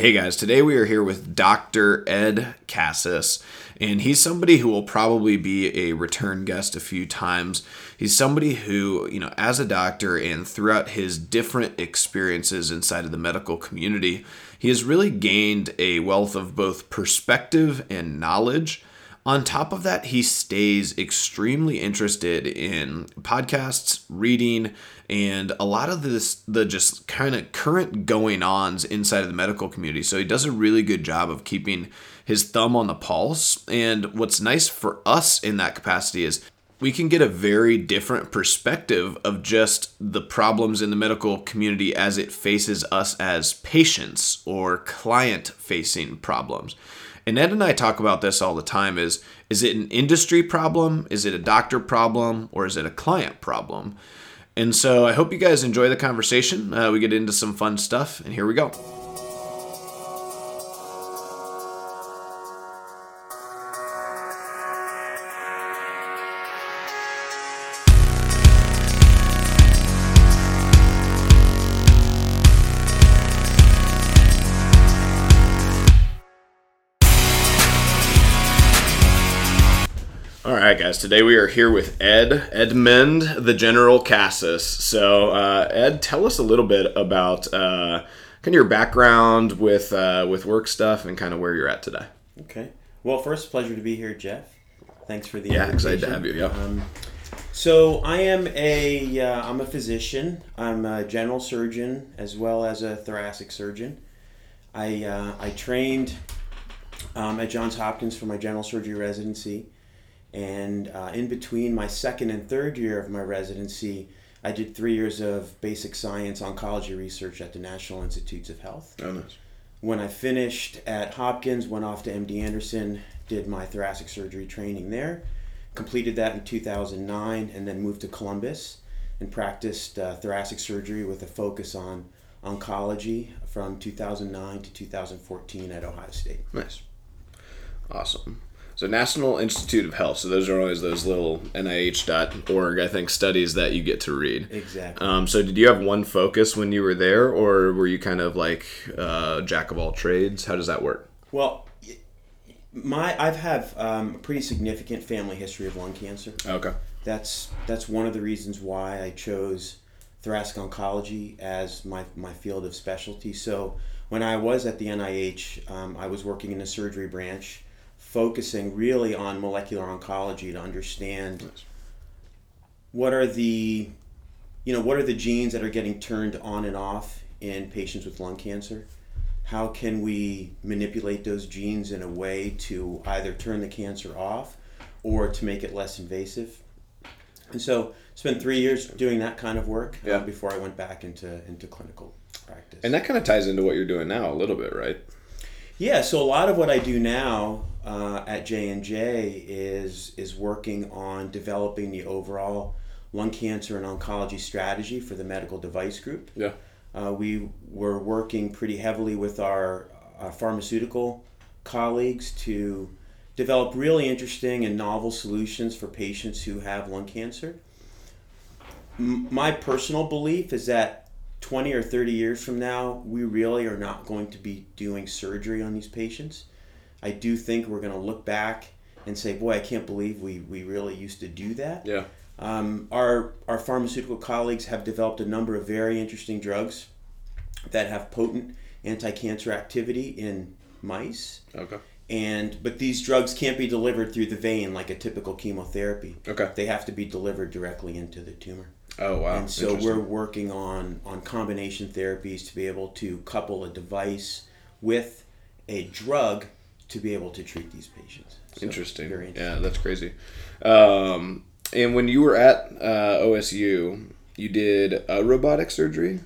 Hey guys, today we are here with Dr. Ed Cassis, and he's somebody who will probably be a return guest a few times. He's somebody who, you know, as a doctor and throughout his different experiences inside of the medical community, he has really gained a wealth of both perspective and knowledge on top of that, he stays extremely interested in podcasts, reading, and a lot of this, the just kind of current going ons inside of the medical community. So he does a really good job of keeping his thumb on the pulse. And what's nice for us in that capacity is we can get a very different perspective of just the problems in the medical community as it faces us as patients or client facing problems. And Ed and I talk about this all the time is is it an industry problem? Is it a doctor problem? Or is it a client problem? And so I hope you guys enjoy the conversation. Uh, we get into some fun stuff, and here we go. Guys. Today we are here with Ed Edmund, the General Cassis. So, uh, Ed, tell us a little bit about uh, kind of your background with uh, with work stuff and kind of where you're at today. Okay. Well, first, pleasure to be here, Jeff. Thanks for the yeah, excited to have you. Yeah. Um, so I am a am uh, a physician. I'm a general surgeon as well as a thoracic surgeon. I uh, I trained um, at Johns Hopkins for my general surgery residency. And uh, in between my second and third year of my residency, I did three years of basic science oncology research at the National Institutes of Health. Oh, nice. When I finished at Hopkins, went off to MD Anderson, did my thoracic surgery training there, completed that in 2009, and then moved to Columbus and practiced uh, thoracic surgery with a focus on oncology from 2009 to 2014 at Ohio State. Nice. Awesome. So National Institute of Health. So those are always those little NIH.org, I think, studies that you get to read. Exactly. Um, so did you have one focus when you were there, or were you kind of like uh, jack of all trades? How does that work? Well, my I've have um, a pretty significant family history of lung cancer. Okay. That's that's one of the reasons why I chose thoracic oncology as my, my field of specialty. So when I was at the NIH, um, I was working in the surgery branch focusing really on molecular oncology to understand nice. what are the you know what are the genes that are getting turned on and off in patients with lung cancer how can we manipulate those genes in a way to either turn the cancer off or to make it less invasive and so spent three years doing that kind of work uh, yeah. uh, before i went back into into clinical practice and that kind of ties into what you're doing now a little bit right yeah, so a lot of what I do now uh, at J and J is is working on developing the overall lung cancer and oncology strategy for the medical device group. Yeah, uh, we were working pretty heavily with our, our pharmaceutical colleagues to develop really interesting and novel solutions for patients who have lung cancer. M- my personal belief is that 20 or 30 years from now, we really are not going to be doing surgery on these patients. I do think we're going to look back and say, boy, I can't believe we, we really used to do that. Yeah. Um, our, our pharmaceutical colleagues have developed a number of very interesting drugs that have potent anti-cancer activity in mice. Okay. And but these drugs can't be delivered through the vein like a typical chemotherapy. Okay. They have to be delivered directly into the tumor. Oh wow! And so we're working on on combination therapies to be able to couple a device with a drug to be able to treat these patients. So interesting. interesting. Yeah, that's crazy. Um, and when you were at uh, OSU, you did a robotic surgery.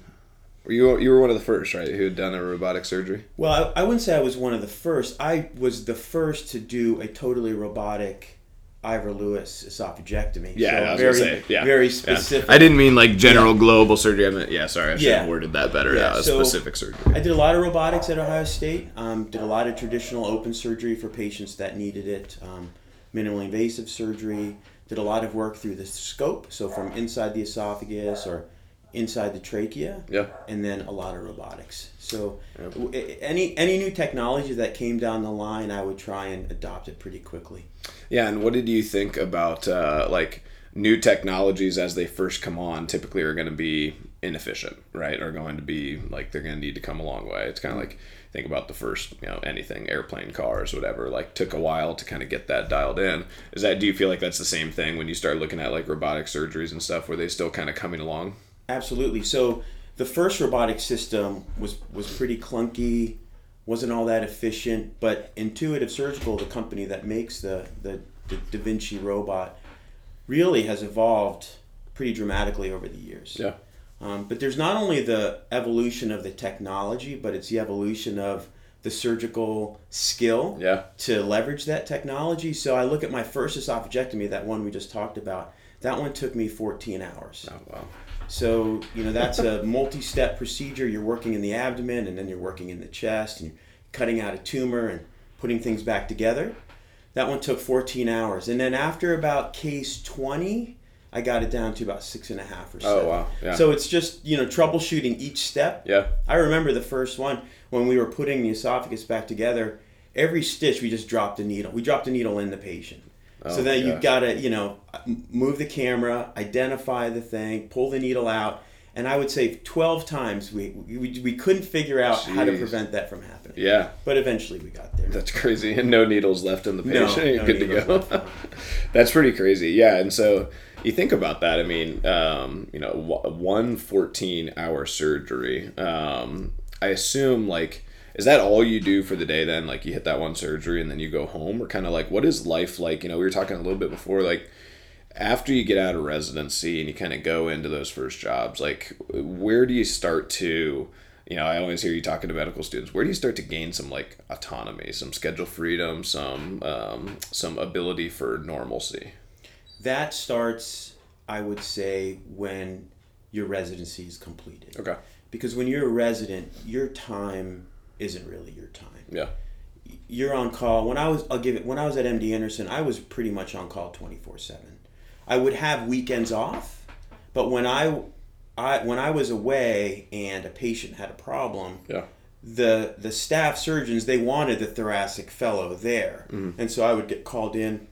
You you were one of the first, right, who had done a robotic surgery? Well, I, I wouldn't say I was one of the first. I was the first to do a totally robotic Ivor Lewis esophagectomy. Yeah, so I was very, say, yeah. very specific. Yeah. I didn't mean like general yeah. global surgery. I meant, yeah, sorry, I should yeah. have worded that better. Yeah, so specific surgery. I did a lot of robotics at Ohio State. Um, did a lot of traditional open surgery for patients that needed it. Um, minimally invasive surgery. Did a lot of work through the scope, so from inside the esophagus or inside the trachea. Yeah. And then a lot of robotics. So any any new technology that came down the line, I would try and adopt it pretty quickly. Yeah, and what did you think about uh, like new technologies as they first come on? Typically, are going to be inefficient, right? Are going to be like they're going to need to come a long way. It's kind of like think about the first, you know, anything, airplane, cars, whatever. Like took a while to kind of get that dialed in. Is that? Do you feel like that's the same thing when you start looking at like robotic surgeries and stuff? Were they still kind of coming along? Absolutely. So the first robotic system was was pretty clunky, wasn't all that efficient. But Intuitive Surgical, the company that makes the the, the Da Vinci robot, really has evolved pretty dramatically over the years. Yeah. Um, but there's not only the evolution of the technology, but it's the evolution of the surgical skill Yeah. to leverage that technology. So I look at my first esophagectomy, that one we just talked about. That one took me 14 hours. Oh wow. So, you know, that's a multi step procedure. You're working in the abdomen and then you're working in the chest and you're cutting out a tumor and putting things back together. That one took 14 hours. And then after about case 20, I got it down to about six and a half or so. Oh wow. Yeah. So it's just, you know, troubleshooting each step. yeah. I remember the first one when we were putting the esophagus back together. Every stitch, we just dropped a needle. We dropped a needle in the patient. Oh, so then gosh. you've got to, you know, move the camera, identify the thing, pull the needle out, and I would say twelve times we we, we couldn't figure out how to prevent that from happening. Yeah. But eventually we got there. That's crazy. And no needles left in the No, patient. You're no good to go. That's pretty crazy. Yeah. And so you think about that. I mean, um, you know, one 14 hour surgery. Um, I assume like, is that all you do for the day then? Like you hit that one surgery and then you go home or kind of like, what is life like? You know, we were talking a little bit before, like, after you get out of residency and you kind of go into those first jobs, like where do you start to, you know, I always hear you talking to medical students. Where do you start to gain some like autonomy, some schedule freedom, some um, some ability for normalcy? That starts, I would say, when your residency is completed. Okay. Because when you're a resident, your time isn't really your time. Yeah. you're on call. When I was, I'll give it. When I was at MD Anderson, I was pretty much on call twenty four seven. I would have weekends off, but when I, I when I was away and a patient had a problem, Yeah. the the staff surgeons they wanted the thoracic fellow there, mm-hmm. and so I would get called in,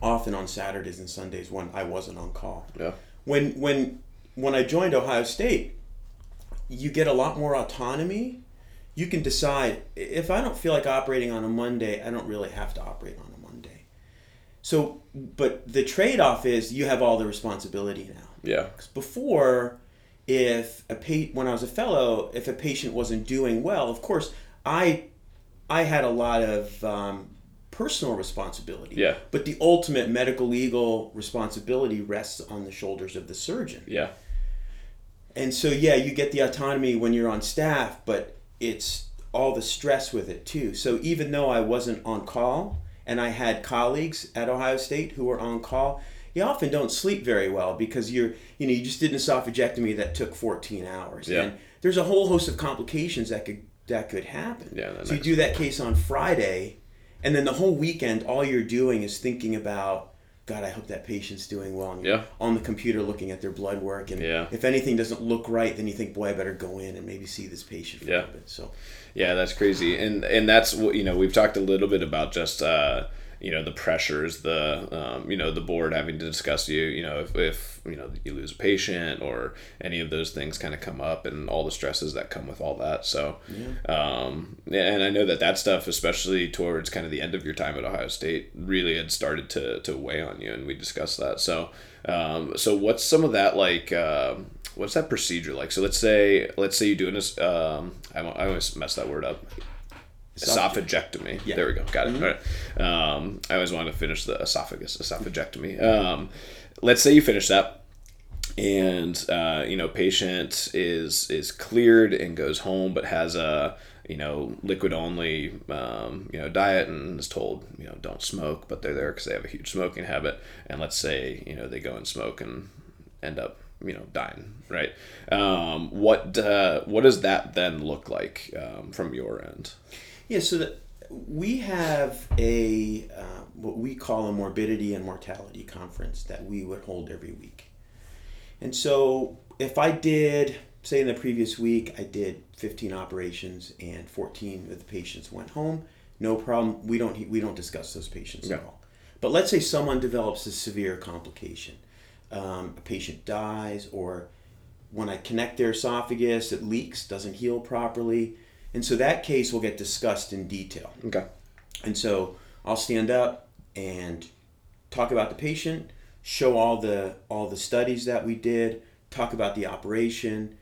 often on Saturdays and Sundays when I wasn't on call. Yeah. When when when I joined Ohio State, you get a lot more autonomy. You can decide if I don't feel like operating on a Monday, I don't really have to operate on a Monday. So, but the trade-off is you have all the responsibility now. Yeah. 'Cause before, if a pa- when I was a fellow, if a patient wasn't doing well, of course, I I had a lot of um, personal responsibility. Yeah. But the ultimate medical legal responsibility rests on the shoulders of the surgeon. Yeah. And so, yeah, you get the autonomy when you're on staff, but it's all the stress with it too. So, even though I wasn't on call and I had colleagues at Ohio State who were on call, you often don't sleep very well because you're, you know, you just did an esophagectomy that took 14 hours. Yeah. And there's a whole host of complications that could that could happen. Yeah, So you do that case on Friday, and then the whole weekend, all you're doing is thinking about, God, I hope that patient's doing well. And Yeah. on the computer looking at their blood work, and Yeah. if anything doesn't look right, then you think, boy, I better go in and maybe see this patient for Yeah. a little bit. So Yeah, that's crazy, and and that's what you know. We've talked a little bit about just uh, you know the pressures, the um, you know the board having to discuss you. You know if, if you know you lose a patient or any of those things kind of come up, and all the stresses that come with all that. So, yeah. um, and I know that that stuff, especially towards kind of the end of your time at Ohio State, really had started to to weigh on you, and we discussed that. So, um, so what's some of that like? Um, what's that procedure like? So let's say let's say you do an es- um, I, I always mess that word up. Esophagectomy. Yeah. There we go. Got it. All right. Um, I always wanted to finish the esophagus esophagectomy. Um, let's say you finish that, and uh, you know patient is is cleared and goes home, but has a you know liquid only um, you know diet and is told you know don't smoke, but they're there because they have a huge smoking habit. And let's say you know they go and smoke and end up you know dying right um, what uh, what does that then look like um, from your end yeah, so that we have a uh, what we call a morbidity and mortality conference that we would hold every week. And so if I did, say in the previous week, I did 15 operations and 14 of the patients went home, no problem. We don't we don't discuss those patients at all. But let's say someone develops a severe complication, um, a patient dies, or when I connect their esophagus, it leaks, doesn't heal properly, and so that case will get discussed in detail. Okay. And so I'll stand up and talk about the patient, show all the all the studies that we did, talk about the operation,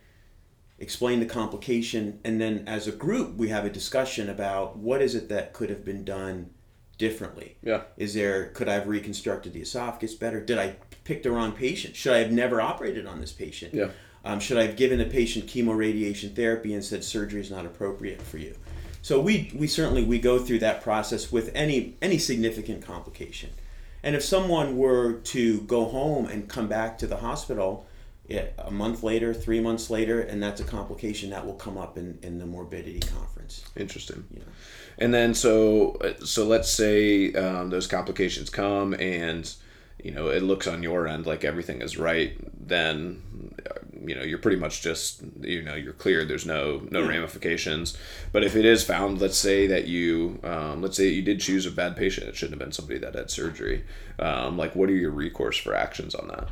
explain the complication, and then as a group we have a discussion about what is it that could have been done differently. Yeah. Is there could I have reconstructed the esophagus better? Did I pick the wrong patient? Should I have never operated on this patient? Yeah. Um, should I have given the patient chemoradiation therapy and said surgery is not appropriate for you? So we, we certainly we go through that process with any any significant complication. And if someone were to go home and come back to the hospital a month later, three months later, and that's a complication that will come up in, in the morbidity conference. Interesting. You know. And then so so let's say um, those complications come and you know it looks on your end like everything is right. Then you know you're pretty much just you know you're clear. There's no no ramifications. But if it is found, let's say that you um, let's say you did choose a bad patient. It shouldn't have been somebody that had surgery. Um, like what are your recourse for actions on that?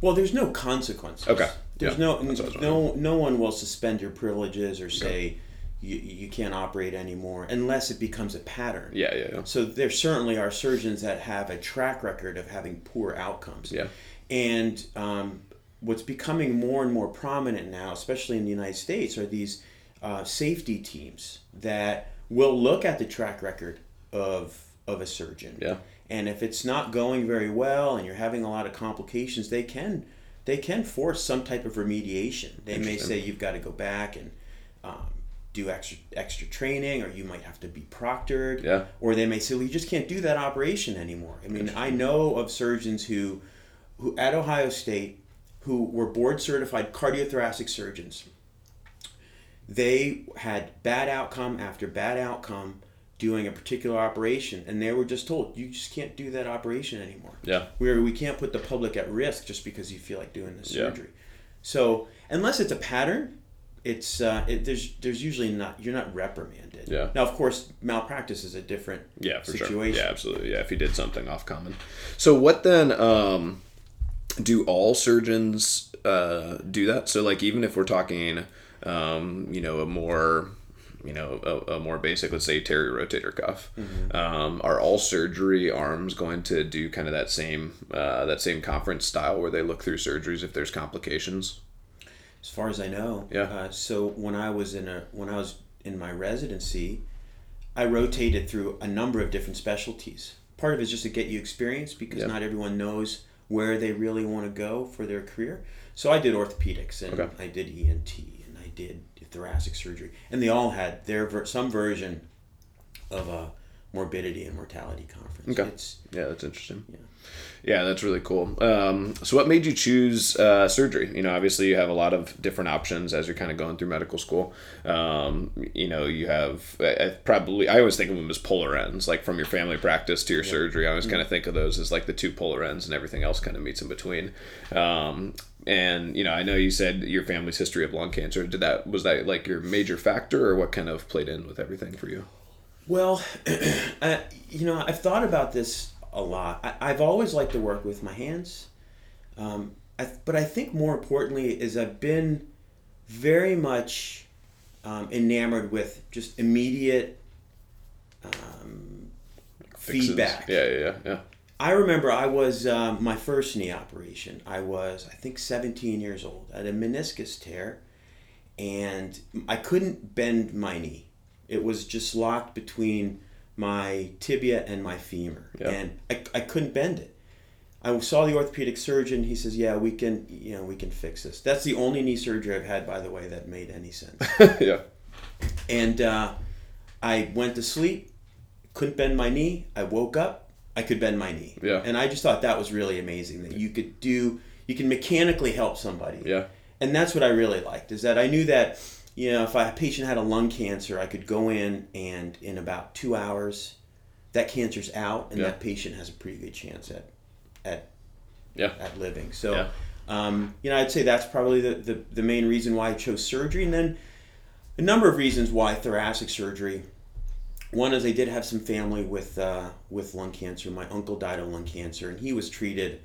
Well, there's no consequences. Okay. There's Yeah, no that's what I was no no one will suspend your privileges or say you, you can't operate anymore unless it becomes a pattern. Yeah, yeah, yeah. So there certainly are surgeons that have a track record of having poor outcomes. Yeah. And um, what's becoming more and more prominent now, especially in the United States, are these uh, safety teams that will look at the track record of of a surgeon. Yeah. And if it's not going very well and you're having a lot of complications, they can they can force some type of remediation. They may say you've got to go back and um, do extra extra training, or you might have to be proctored. Yeah. Or they may say, well, you just can't do that operation anymore. I mean, I know of surgeons who, who at Ohio State, who were board certified cardiothoracic surgeons. They had bad outcome after bad outcome doing a particular operation, and they were just told, you just can't do that operation anymore. Yeah. Where we can't put the public at risk just because you feel like doing the Yeah. surgery. So unless it's a pattern, it's uh, it, there's there's usually not you're not reprimanded. Yeah. Now of course malpractice is a different Yeah, for sure. situation. Yeah, absolutely. Yeah, if you did something off common. So what then? Um, do all surgeons uh, do that? So like even if we're talking, um, you know, a more you know, a, a more basic, let's say Terry rotator cuff. Um, are all surgery arms going to do kind of that same uh, that same conference style where they look through surgeries if there's complications? As far as I know. Yeah. Uh, so when I was in a when I was in my residency, I rotated through a number of different specialties. Part of it is just to get you experience because Yeah. not everyone knows where they really want to go for their career. So I did orthopedics and Okay. I did ENT and I did thoracic surgery, and they all had their ver- some version of a morbidity and mortality conference. Okay. It's Yeah, that's interesting. Yeah. Yeah, that's really cool. Um, so, what made you choose uh, surgery? You know, obviously, you have a lot of different options as you're kind of going through medical school. Um, you know, you have I, I probably, I always think of them as polar ends, like from your family practice to your surgery. I always kind of think of those as like the two polar ends, and everything else kind of meets in between. Um, and you know, I know you said your family's history of lung cancer. Did that was that like your major factor, or what kind of played in with everything for you? Well, uh, you know, I've thought about this a lot. I, I've always liked to work with my hands, um, I, but I think more importantly is I've been very much um, enamored with just immediate um, feedback. Yeah, yeah, yeah, yeah. I remember I was um, my first knee operation. I was I think 17 years old. I had a meniscus tear, and I couldn't bend my knee. It was just locked between my tibia and my femur, Yeah. and I, I couldn't bend it. I saw the orthopedic surgeon. He says, "Yeah, we can, you know, we can fix this." That's the only knee surgery I've had, by the way, that made any sense. yeah. And uh, I went to sleep, couldn't bend my knee. I woke up, I could bend my knee. Yeah. And I just thought that was really amazing that you could do, you can mechanically help somebody. Yeah. And that's what I really liked is that I knew that, you know, if a patient had a lung cancer, I could go in and in about two hours, that cancer's out and Yeah. that patient has a pretty good chance at, at Yeah. at living. So Yeah. Um, you know, I'd say that's probably the, the, the main reason why I chose surgery. And then a number of reasons why thoracic surgery. One is I did have some family with uh, with lung cancer. My uncle died of lung cancer, and he was treated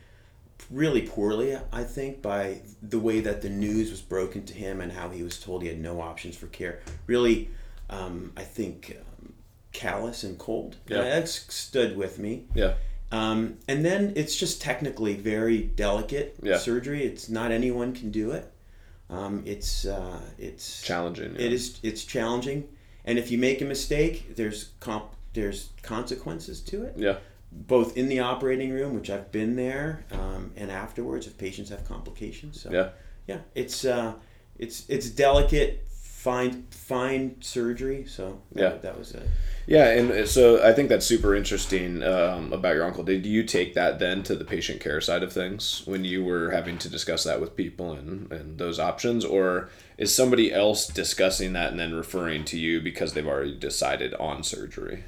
really poorly, I think, by the way that the news was broken to him and how he was told he had no options for care. Really, um, I think, um, callous and cold. Yeah. That stood with me. Yeah. Um, and then it's just technically very delicate Yeah. surgery. It's not anyone can do it. Um, it's uh, it's Challenging. it is it's challenging, and if you make a mistake, there's comp there's consequences to it. Yeah. Both in the operating room, which I've been there, um, and afterwards if patients have complications. So Yeah. yeah, it's uh, it's it's delicate, fine fine surgery. So that, Yeah. that was it. Yeah, and so I think that's super interesting um, about your uncle. Did you take that then to the patient care side of things when you were having to discuss that with people and, and those options? Or is somebody else discussing that and then referring to you because they've already decided on surgery?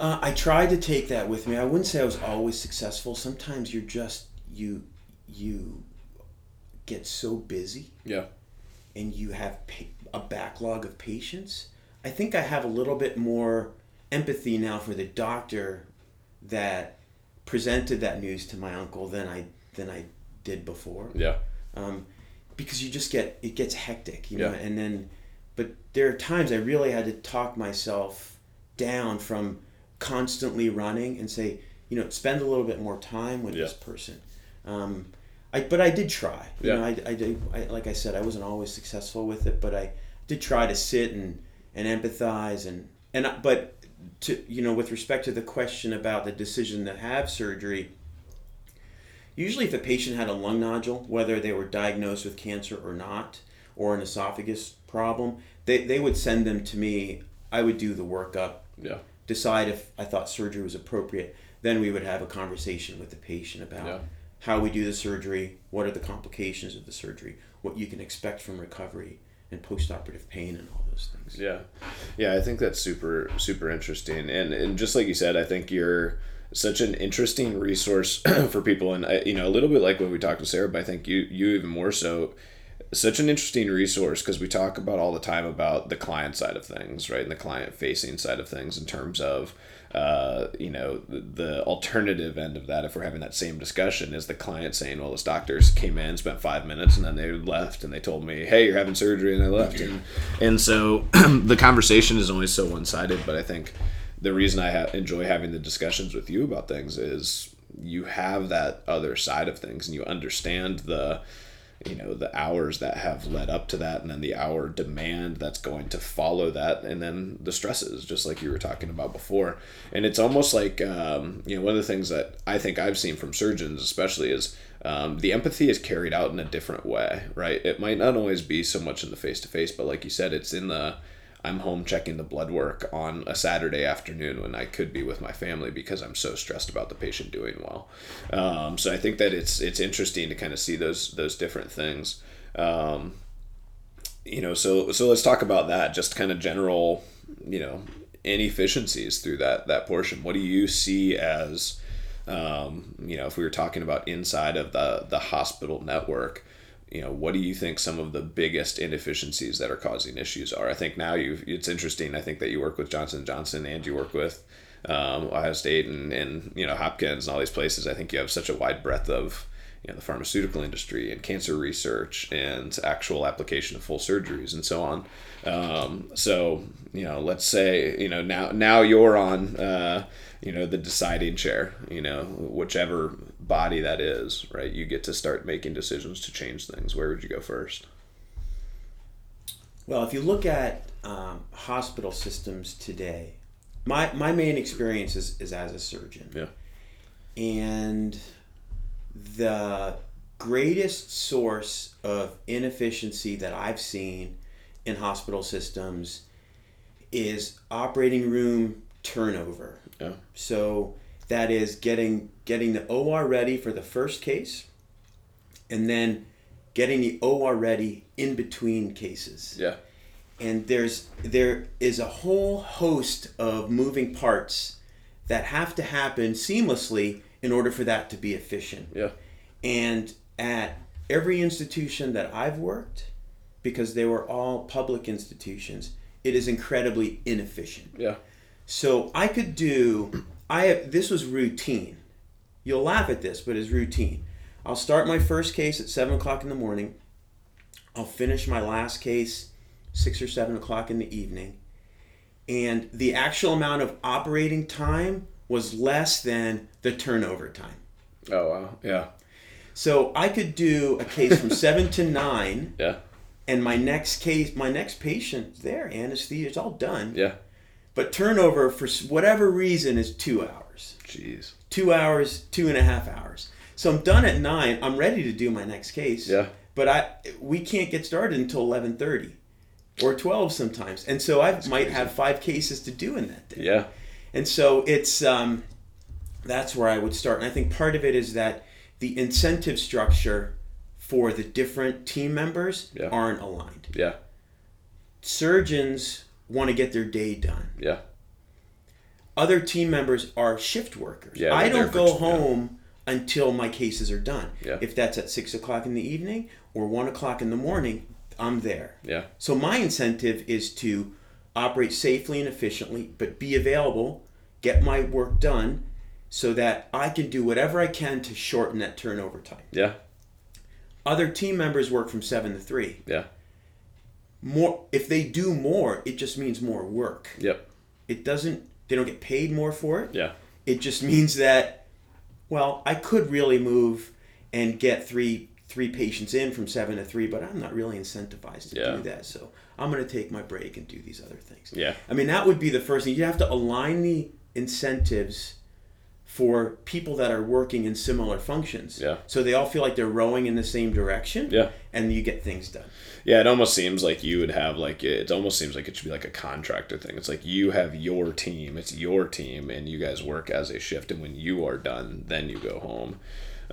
Uh, I tried to take that with me. I wouldn't say I was always successful. Sometimes you're just you you get so busy Yeah. and you have pa- a backlog of patients. I think I have a little bit more empathy now for the doctor that presented that news to my uncle than I than I did before. Yeah. Um, because you just get it gets hectic, you know, Yeah. and then but there are times I really had to talk myself down from constantly running and say, you know, spend a little bit more time with Yeah. this person. Um, I, but I did try. You Yeah. know, I, I did. I, like I said, I wasn't always successful with it, but I did try to sit and, and empathize and and but to you know, with respect to the question about the decision to have surgery, usually if a patient had a lung nodule, whether they were diagnosed with cancer or not, or an esophagus problem, they, they would send them to me. I would do the workup, Yeah. Decide if I thought surgery was appropriate. Then we would have a conversation with the patient about Yeah. how we do the surgery, what are the complications of the surgery, what you can expect from recovery, and postoperative pain, and all those things. Yeah, yeah, I think that's super super interesting, and and just like you said, I think you're such an interesting resource for people, and I, you know a little bit like when we talked to Sarah, but I think you you even more so. Such an interesting resource because we talk about all the time about the client side of things, right, and the client facing side of things in terms of uh, you know the, the alternative end of that if we're having that same discussion is the client saying well this doctors came in spent five minutes and then they left and they told me hey you're having surgery and i left. And and so the conversation is always so one-sided but i think the reason i ha- enjoy having the discussions with you about things is you have that other side of things and you understand the you know the hours that have led up to that and then the hour demand that's going to follow that and then the stresses just like you were talking about before. And it's almost like um, you know one of the things that i think i've seen from surgeons especially is um, the empathy is carried out in a different way right? It might not always be so much in the face-to-face but like you said it's in the I'm home checking the blood work on a Saturday afternoon when I could be with my family because I'm so stressed about the patient doing well. Um, so I think that it's it's interesting to kind of see those those different things. Um, you know, so so let's talk about that. Just kind of general, you know, inefficiencies through that that portion. What do you see as um, you know, if we were talking about inside of the the hospital network, you know, what do you think some of the biggest inefficiencies that are causing issues are? I think now you it's interesting. I think that you work with Johnson Johnson and you work with um, Ohio State and, and you know Hopkins and all these places. I think you have such a wide breadth of you know the pharmaceutical industry and cancer research and actual application of full surgeries and so on. Um, so you know, let's say you know now now you're on uh, you know the deciding chair. You know, whichever body that is, right? You get to start making decisions to change things. Where would you go first? Well, if you look at um, hospital systems today, my, my main experience is, is as a surgeon. Yeah. And the greatest source of inefficiency that I've seen in hospital systems is operating room turnover. Yeah. So that is getting getting the OR ready for the first case and then getting the OR ready in between cases Yeah. and there's there is a whole host of moving parts that have to happen seamlessly in order for that to be efficient Yeah. and at every institution that I've worked, because they were all public institutions, it is incredibly inefficient. Yeah. So I could do I have this was routine. You'll laugh at this, but it's routine. I'll start my first case at seven o'clock in the morning. I'll finish my last case six or seven o'clock in the evening. And the actual amount of operating time was less than the turnover time. Oh wow. Yeah. So I could do a case from seven to nine, Yeah. and my next case, my next patient there, anesthesia, it's all done. Yeah. But turnover, for whatever reason, is two hours. Jeez. Two hours, two and a half hours. So I'm done at nine. I'm ready to do my next case. Yeah. But I we can't get started until eleven thirty, or twelve sometimes. And so I might crazy. have five cases to do in that day. Yeah. And so it's um, that's where I would start. And I think part of it is that the incentive structure for the different team members Yeah. aren't aligned. Yeah. Surgeons want to get their day done. Yeah. Other team members are shift workers. Yeah, I don't go for- yeah. home until my cases are done. Yeah. If that's at six o'clock in the evening or one o'clock in the morning, I'm there. Yeah. So my incentive is to operate safely and efficiently, but be available, get my work done, so that I can do whatever I can to shorten that turnover time. Yeah. Other team members work from seven to three. Yeah. More if they do more, it just means more work. Yep. It doesn't they don't get paid more for it. Yeah. It just means that well, I could really move and get three three patients in from seven to three, but I'm not really incentivized to Yeah. do that. So I'm gonna take my break and do these other things. Yeah. I mean that would be the first thing. You have to align the incentives for people that are working in similar functions. Yeah. So they all feel like they're rowing in the same direction. Yeah. And you get things done. Yeah, it almost seems like you would have like it almost seems like it should be like a contractor thing. It's like you have your team, it's your team, and you guys work as a shift. And when you are done, then you go home.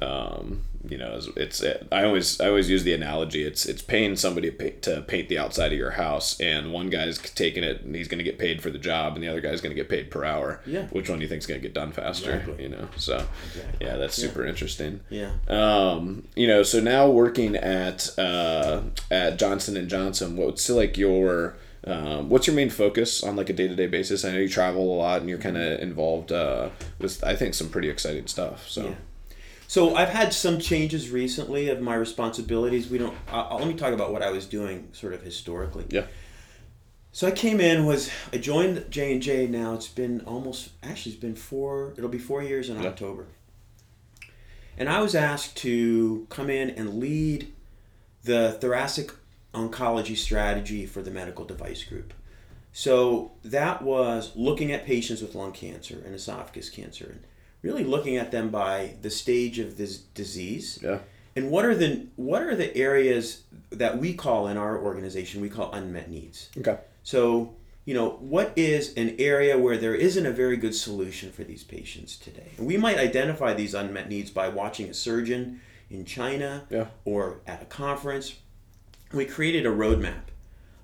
Um, you know, it's, it's I always I always use the analogy. It's it's paying somebody to pa- to paint the outside of your house, and one guy's taking it and he's going to get paid for the job, and the other guy's going to get paid per hour. Yeah. Which one do you think's going to get done faster? Exactly. You know, so Exactly. yeah, that's Yeah. super interesting. Yeah. Um, you know, so now working at uh, at Johnson and Johnson, what's like your um, what's your main focus on like a day to day basis? I know you travel a lot and you're kind of involved uh, with I think some pretty exciting stuff. So Yeah. So I've had some changes recently of my responsibilities. We don't. Uh, let me talk about what I was doing, sort of historically. yeah, So I came in was I joined J and J. Now it's been almost actually it's been four. It'll be four years in Yeah. October. And I was asked to come in and lead the thoracic oncology strategy for the medical device group. So that was looking at patients with lung cancer and esophagus cancer, and really looking at them by the stage of this disease. yeah, And what are the what are the areas that we call in our organization we call unmet needs? okay, So, you know, what is an area where there isn't a very good solution for these patients today? And we might identify these unmet needs by watching a surgeon in China Yeah. or at a conference. We created a roadmap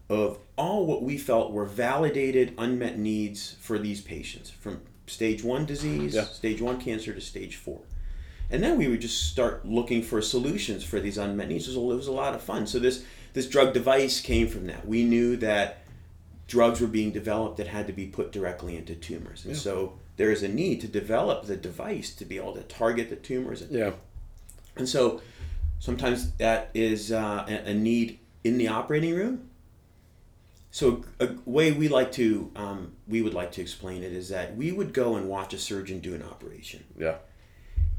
of all what we felt were validated unmet needs for these patients from stage one disease, Yeah. stage one cancer to stage four. And then we would just start looking for solutions for these unmet needs. It was, a, it was a lot of fun. So this this drug device came from that. We knew that drugs were being developed that had to be put directly into tumors, and Yeah. so there is a need to develop the device to be able to target the tumors. yeah, And so sometimes that is uh, a, a need in the operating room. So a way we like to um, we would like to explain it is that we would go and watch a surgeon do an operation. Yeah,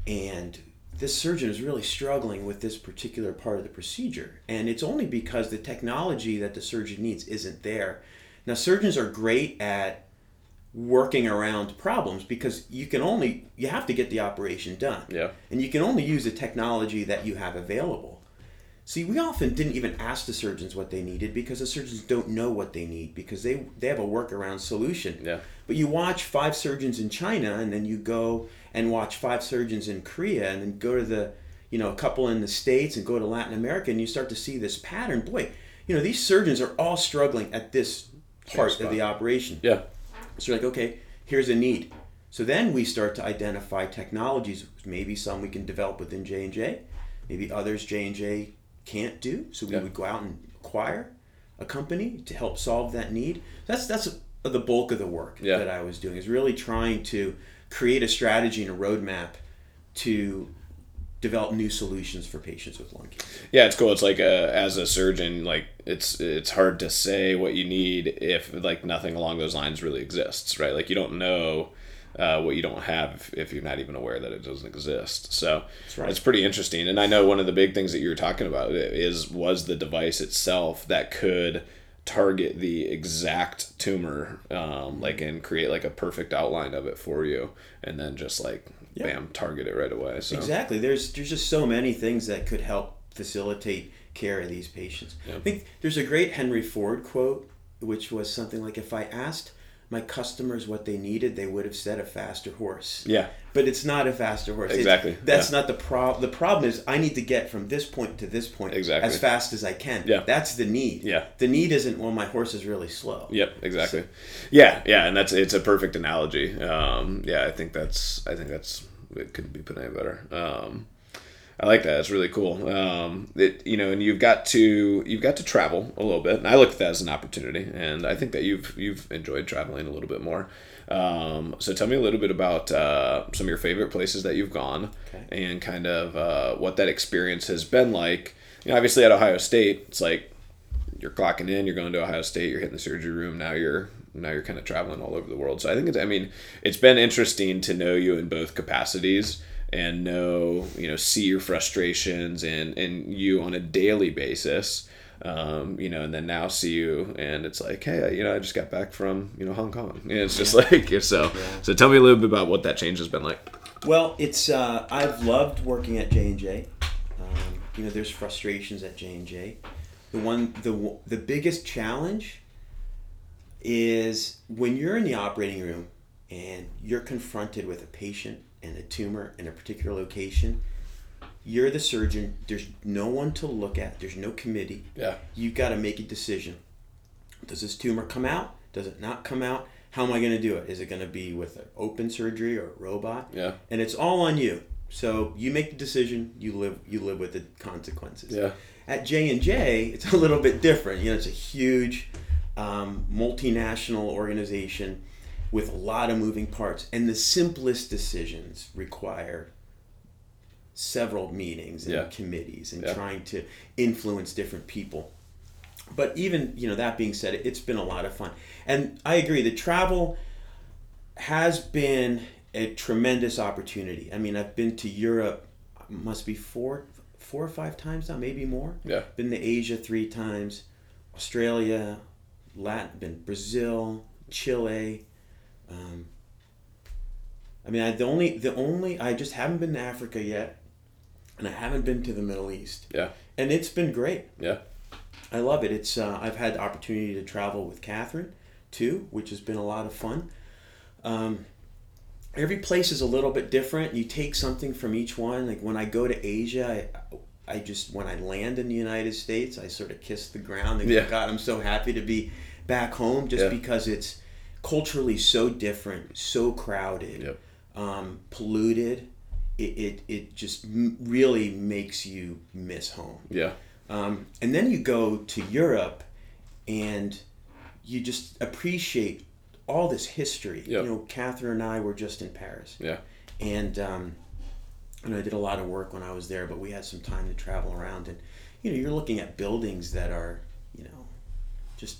and this surgeon is really struggling with this particular part of the procedure. And it's only because the technology that the surgeon needs isn't there. Now surgeons are great at working around problems because you can only you have to get the operation done. Yeah, and you can only use the technology that you have available see we often didn't even ask the surgeons what they needed because the surgeons don't know what they need because they they have a workaround solution yeah, but you watch five surgeons in China, and then you go and watch five surgeons in Korea, and then go to the, you know, a couple in the States, and go to Latin America, and you start to see this pattern. Boy, you know, these surgeons are all struggling at this part of the operation. yeah, So you're like, okay, here's a need. So then we start to identify technologies, maybe some we can develop within J and J, maybe others J and J can't do. So we Yeah. would go out and acquire a company to help solve that need. That's that's the bulk of the work Yeah. that I was doing is really trying to create a strategy and a roadmap to develop new solutions for patients with lung cancer. Yeah, it's cool. It's like uh, as a surgeon, like it's it's hard to say what you need if like nothing along those lines really exists, right? Like you don't know uh, what you don't have if, you're not even aware that it doesn't exist. So right. it's pretty interesting. And I know one of the big things that you were talking about is was the device itself that could target the exact tumor, um, like and create like a perfect outline of it for you, and then just like Yeah. bam, target it right away. So Exactly. There's there's just so many things that could help facilitate care of these patients. Yeah. I think there's a great Henry Ford quote, which was something like, "If I asked my customers what they needed, they would have said a faster horse." yeah, But it's not a faster horse. It's- Exactly, that's yeah. not the problem. The problem is I need to get from this point to this point Exactly. as fast as I can. Yeah. That's the need. Yeah. The need isn't well my horse is really slow. Yep, exactly. Yeah, yeah, and that's it's a perfect analogy. Um, yeah, I think that's I think that's it couldn't be put any better. Um, I like that. It's really cool. Um, it, you know, and you've got to you've got to travel a little bit, and I look at that as an opportunity, and I think that you've you've enjoyed traveling a little bit more. Um, so tell me a little bit about uh, some of your favorite places that you've gone, Okay. and kind of uh, what that experience has been like. You know, obviously at Ohio State, it's like you're clocking in, you're going to Ohio State, you're hitting the surgery room. Now you're now you're kind of traveling all over the world. So I think it's I mean it's been interesting to know you in both capacities and know you know see your frustrations and and you on a daily basis. Um, you know, and then now see you, and it's like, hey, you know, I just got back from you know Hong Kong, and it's just like so. So tell me a little bit about what that change has been like. Well, it's uh, I've loved working at J and J. Um, You know, there's frustrations at J and J. The one, the the biggest challenge is when you're in the operating room and you're confronted with a patient and a tumor in a particular location. You're the surgeon. There's no one to look at. There's no committee. Yeah, You've got to make a decision. Does this tumor come out? Does it not come out? How am I going to do it? Is it going to be with an open surgery or a robot? yeah, and it's all on you. So you make the decision. You live. You live with the consequences. yeah, At J and J, it's a little bit different. You know, it's a huge, um, multinational organization with a lot of moving parts, and the simplest decisions require several meetings and Yeah. committees and Yeah. trying to influence different people. But even you know that being said, it's been a lot of fun, and I agree. The travel has been a tremendous opportunity. I mean, I've been to Europe, must be four, four or five times now, maybe more. yeah, Been to Asia three times, Australia, Latin, been Brazil, Chile. Um, I mean, I, the only the only I just haven't been to Africa yet, and I haven't been to the Middle East, yeah, and it's been great. yeah, I love it. It's uh, I've had the opportunity to travel with Catherine too, which has been a lot of fun. Um, every place is a little bit different. You take something from each one. Like when I go to Asia, I, I just when I land in the United States, I sort of kiss the ground and Yeah. God, I'm so happy to be back home, just Yeah. because it's culturally so different, so crowded, Yep. um, polluted. It, it, it just really makes you miss home. yeah, Um, and then you go to Europe and you just appreciate all this history. Yep. You know, Catherine and I were just in Paris. yeah, And, um, and I did a lot of work when I was there, but we had some time to travel around. And, you know, you're looking at buildings that are, you know, just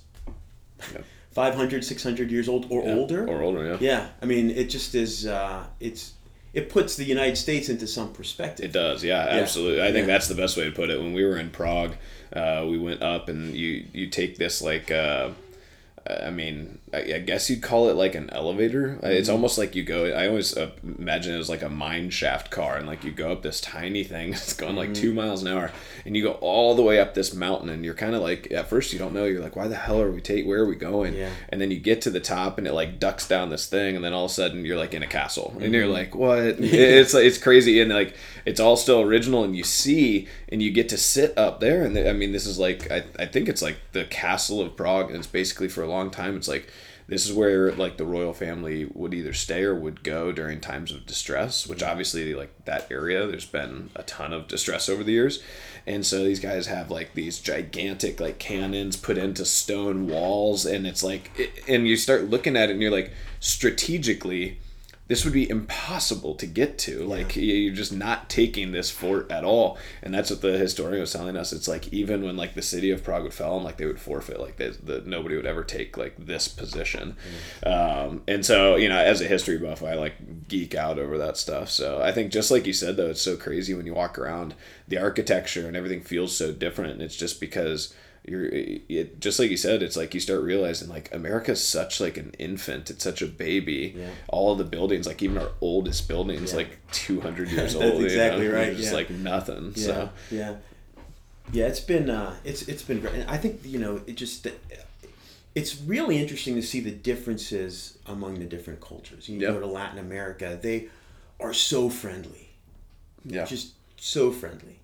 Yeah. 500, 600 years old or yeah. older. or older. Yeah, yeah. I mean, it just is, uh, it's, it puts the United States into some perspective. It does, yeah, absolutely. I think Yeah. that's the best way to put it. When we were in Prague, uh, we went up and you you take this like. Uh, I mean, I, I guess you'd call it like an elevator. Uh, It's almost like you go. I always uh, imagine it was like a mine shaft car, and like you go up this tiny thing. It's going like two miles an hour, and you go all the way up this mountain, and you're kind of like at first you don't know. You're like, why the hell are we take? Where are we going? Yeah. And then you get to the top, and it like ducks down this thing, and then all of a sudden you're like in a castle, and you're like, what? it's like it's crazy, and like it's all still original, and you see, and you get to sit up there, and I mean, this is like I, I think it's like the castle of Prague, and it's basically for a long time, it's like this is where like the royal family would either stay or would go during times of distress, which obviously like that area there's been a ton of distress over the years. And so these guys have like these gigantic like cannons put into stone walls and it's like and you start looking at it and you're like strategically this would be impossible to get to. Yeah. Like you're just not taking this fort at all, and that's what the historian was telling us. It's like even when like the city of Prague would fall, and like they would forfeit, like that nobody would ever take like this position. Mm. Um, and so you know, as a history buff, I like geek out over that stuff. So I think just like you said, though, it's so crazy when you walk around, the architecture and everything feels so different. And it's just because you're it, just like you said it's like you start realizing like america's such like an infant it's such a baby yeah. all the buildings like even our oldest buildings yeah. like 200 years old exactly you know? right just yeah. like nothing yeah. so yeah yeah it's been uh it's it's been great and i think you know it just it's really interesting to see the differences among the different cultures you go to latin america they are so friendly yeah just so friendly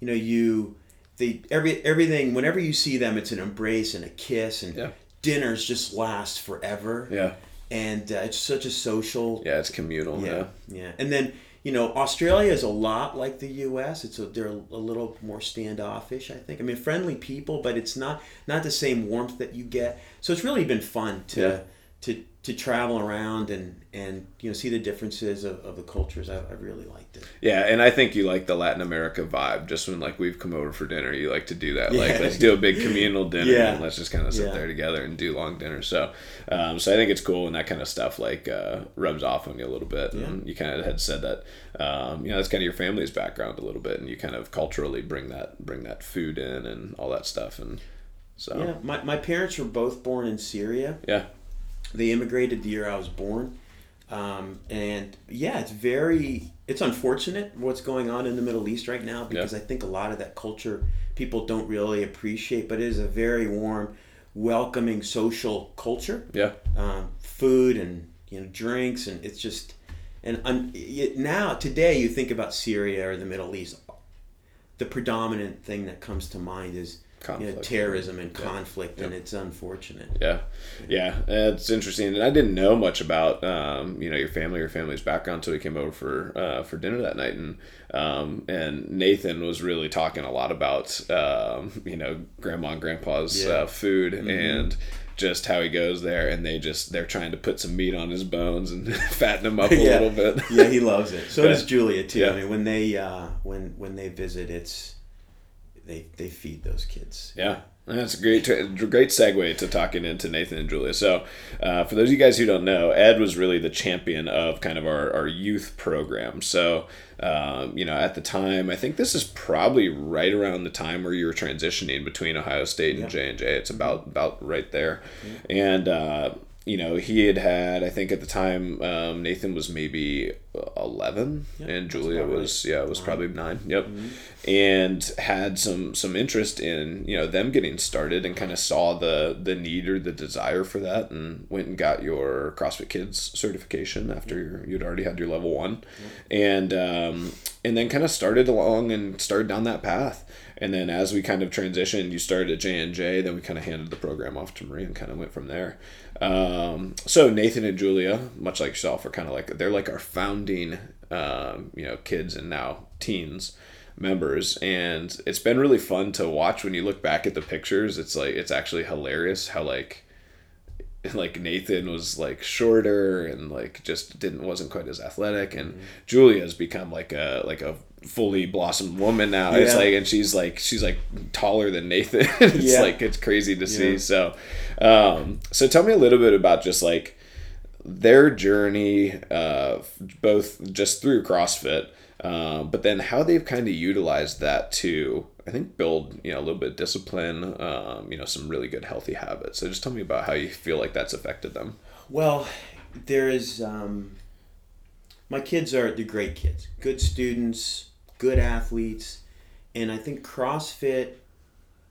you know you they every everything whenever you see them it's an embrace and a kiss and yeah. dinners just last forever. Yeah. And uh, it's such a social yeah it's communal yeah, yeah. yeah. And then you know australia is a lot like the us it's a, they're a little more standoffish i think. I mean friendly people but it's not not the same warmth that you get. So it's really been fun to yeah. to to travel around and and you know see the differences of, of the cultures. I, I really liked it. Yeah and i think you like the latin america vibe. Just when like we've come over for dinner you like to do that. Yeah. like let's do a big communal dinner yeah. and let's just kind of sit yeah. there together and do long dinner so um, so i think it's cool when that kind of stuff like uh, rubs off on you a little bit. And you kind of had said that um, you know that's kind of your family's background a little bit and you kind of culturally bring that bring that food in and all that stuff and so. Yeah my, my parents were both born in syria. Yeah they immigrated the year I was born. Um, and yeah, it's very, it's unfortunate what's going on in the Middle East right now because yeah. I think a lot of that culture people don't really appreciate, but it is a very warm, welcoming social culture. Yeah. Um, food and, you know, drinks and it's just, and un, it, now today you think about Syria or the Middle East, the predominant thing that comes to mind is conflict. You know, terrorism and conflict, and it's unfortunate. Yeah, yeah, it's interesting, and I didn't know much about um, you know your family your family's background until we came over for uh, for dinner that night, and um, and Nathan was really talking a lot about um, you know grandma and grandpa's yeah. uh, food mm-hmm. and just how he goes there and they just they're trying to put some meat on his bones and fatten him up a yeah. little bit yeah he loves it so does julia too yeah. i mean when they uh when when they visit it's they they feed those kids. Yeah. That's a great, great segue to talking into Nathan and Julia. So, uh, for those of you guys who don't know, Ed was really the champion of kind of our, our youth program. So, um, you know, at the time, I think this is probably right around the time where you were transitioning between Ohio State and J and J. It's about about right there, yeah. and uh, you know, he had had, I think at the time, um, Nathan was maybe 11 yep, and Julia was, yeah, was nine. probably nine. Yep. Mm-hmm. And had some, some interest in, you know, them getting started and kind of saw the, the need or the desire for that and went and got your CrossFit Kids certification after you'd already had your level one. Yep. And, um, and then kind of started along and started down that path and then as we kind of transitioned you started at j&j then we kind of handed the program off to marie and kind of went from there um, so nathan and julia much like yourself are kind of like they're like our founding um, you know kids and now teens members. And it's been really fun to watch. When you look back at the pictures it's like it's actually hilarious how like like Nathan was like shorter and like just didn't wasn't quite as athletic. And mm-hmm. Julia's become like a like a fully blossomed woman now. Yeah. It's like, and she's like, she's like taller than Nathan. it's yeah. like, it's crazy to see. Yeah. So, um, so tell me a little bit about just like their journey, uh, both just through CrossFit, uh, but then how they've kind of utilized that to, I think, build, you know, a little bit of discipline, um, you know, some really good healthy habits. So just tell me about how you feel like that's affected them. Well, there is, um, my kids are the great kids, good students, good athletes, and I think CrossFit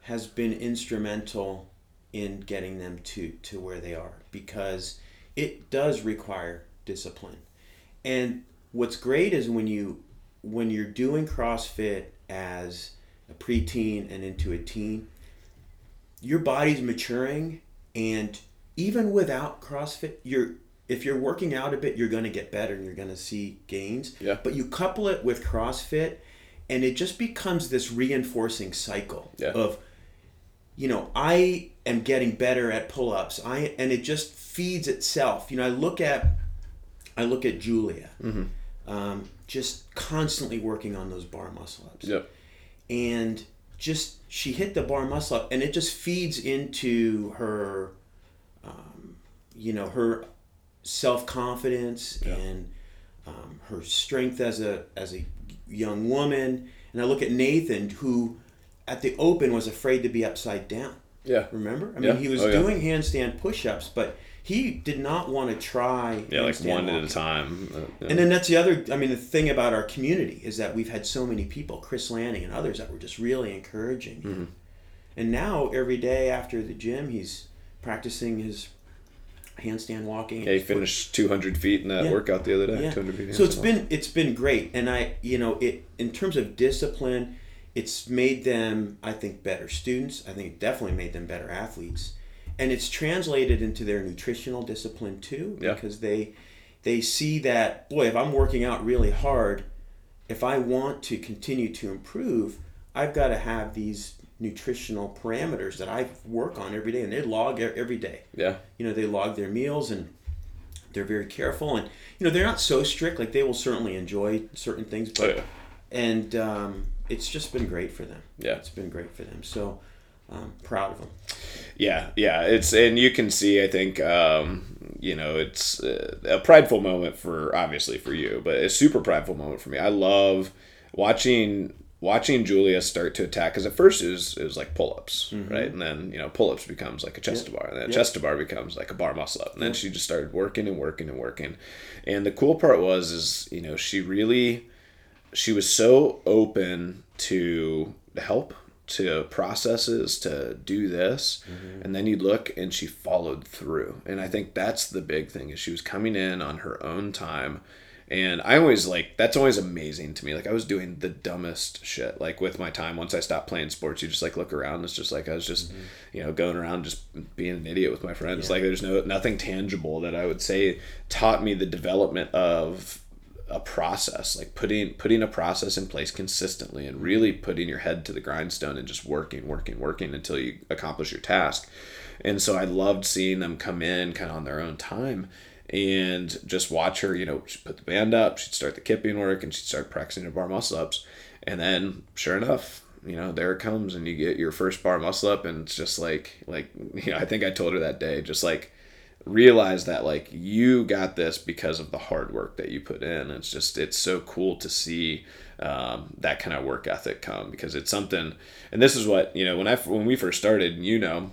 has been instrumental in getting them to to where they are because it does require discipline. And what's great is when you when you're doing CrossFit as a preteen and into a teen, your body's maturing and even without CrossFit, you're if you're working out a bit, you're going to get better and you're going to see gains. Yeah. But you couple it with CrossFit, and it just becomes this reinforcing cycle Yeah. of, you know, I am getting better at pull-ups. I and it just feeds itself. You know, I look at, I look at Julia, um, just constantly working on those bar muscle ups Yep. and just she hit the bar muscle up and it just feeds into her um, you know her self-confidence and um, her strength as a as a young woman and i look at nathan who at the open was afraid to be upside down Yeah. remember i Yeah. mean he was Oh, yeah. doing handstand push-ups but he did not want to try Yeah, like one at a time. Uh, yeah. And then that's the other, I mean, the thing about our community is that we've had so many people, Chris Lanning and others, that were just really encouraging. Mm-hmm. And now, every day after the gym, he's practicing his handstand walking. yeah, he finished 200 feet in that Yeah. workout the other day. Yeah. 200 feet. So it's been it's been great, and I you know it in terms of discipline, it's made them I think better students. I think it definitely made them better athletes, and it's translated into their nutritional discipline too Yeah. because they they see that boy if I'm working out really hard, if I want to continue to improve, I've got to have these nutritional parameters that I work on every day, and they log every day Yeah. you know they log their meals and they're very careful and you know they're not so strict like they will certainly enjoy certain things but Oh, yeah. and um, it's just been great for them Yeah. it's been great for them so um, proud of them Yeah, yeah, it's and you can see. I think um, you know it's uh, a prideful moment for obviously for you, but a super prideful moment for me. I love watching watching Julia start to attack because at first it was it was like pull ups, mm-hmm. right, and then you know pull ups becomes like a chest to bar, and then a chest to bar becomes like a bar muscle up, and then she just started working and working and working, and the cool part was is you know she really she was so open to help to processes to do this mm-hmm. and then you look and she followed through. And i think that's the big thing is she was coming in on her own time and i always like that's always amazing to me. Like i was doing the dumbest shit like with my time. Once i stopped playing sports you just like look around. It's just like i was just you know going around just being an idiot with my friends. Like there's no nothing tangible that i would say taught me the development of a process. Like putting putting a process in place consistently and really putting your head to the grindstone and just working working working until you accomplish your task. And so i loved seeing them come in kind of on their own time and just watch her you know she'd put the band up she'd start the kipping work and she'd start practicing her bar muscle ups. And then sure enough you know there it comes and you get your first bar muscle up and it's just like like you know i think i told her that day just like realize that like you got this because of the hard work that you put in. It's just it's so cool to see um, that kind of work ethic come because it's something and this is what you know when i when we first started you know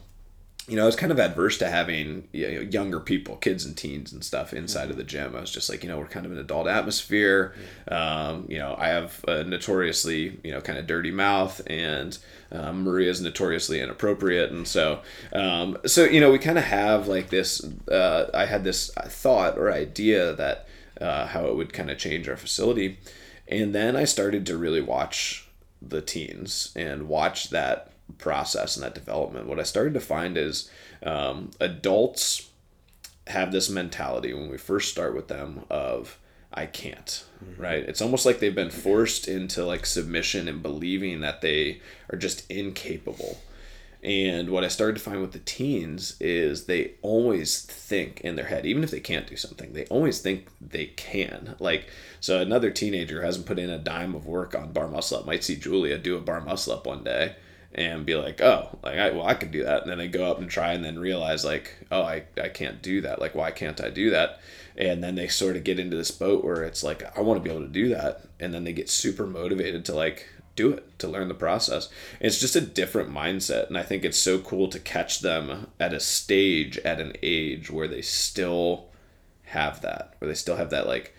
you know, I was kind of adverse to having you know, younger people, kids and teens and stuff inside of the gym. I was just like, you know, we're kind of an adult atmosphere. Um, you know, I have a notoriously, you know, kind of dirty mouth, and um, Maria's notoriously inappropriate, and so, um, so you know, we kind of have like this. Uh, I had this thought or idea that uh, how it would kind of change our facility, and then I started to really watch the teens and watch that process and that development, what I started to find is um, adults have this mentality when we first start with them of I can't, right? It's almost like they've been forced into like submission and believing that they are just incapable. And what I started to find with the teens is they always think in their head, even if they can't do something, they always think they can. Like, so another teenager hasn't put in a dime of work on bar muscle up might see Julia do a bar muscle up one day and be like, oh, like I well I could do that, and then they go up and try, and then realize like, oh, I I can't do that. Like, why can't I do that? And then they sort of get into this boat where it's like, I want to be able to do that, and then they get super motivated to like do it to learn the process. And it's just a different mindset, and I think it's so cool to catch them at a stage at an age where they still have that, where they still have that like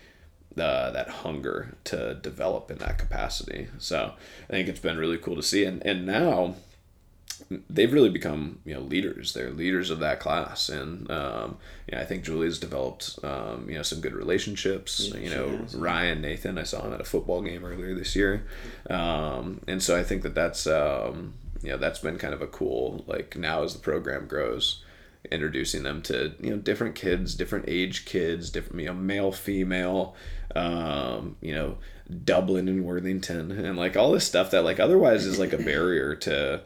uh, that hunger to develop in that capacity. So I think it's been really cool to see, and and now they've really become you know leaders. They're leaders of that class, and um, you know, I think Julie's developed um, you know some good relationships. Yeah, you know has. Ryan Nathan, I saw him at a football game earlier this year, um, and so I think that that's um, you know that's been kind of a cool like now as the program grows. introducing them to you know different kids, different age kids, different you know male, female, um, you know Dublin and Worthington, and like all this stuff that like otherwise is like a barrier to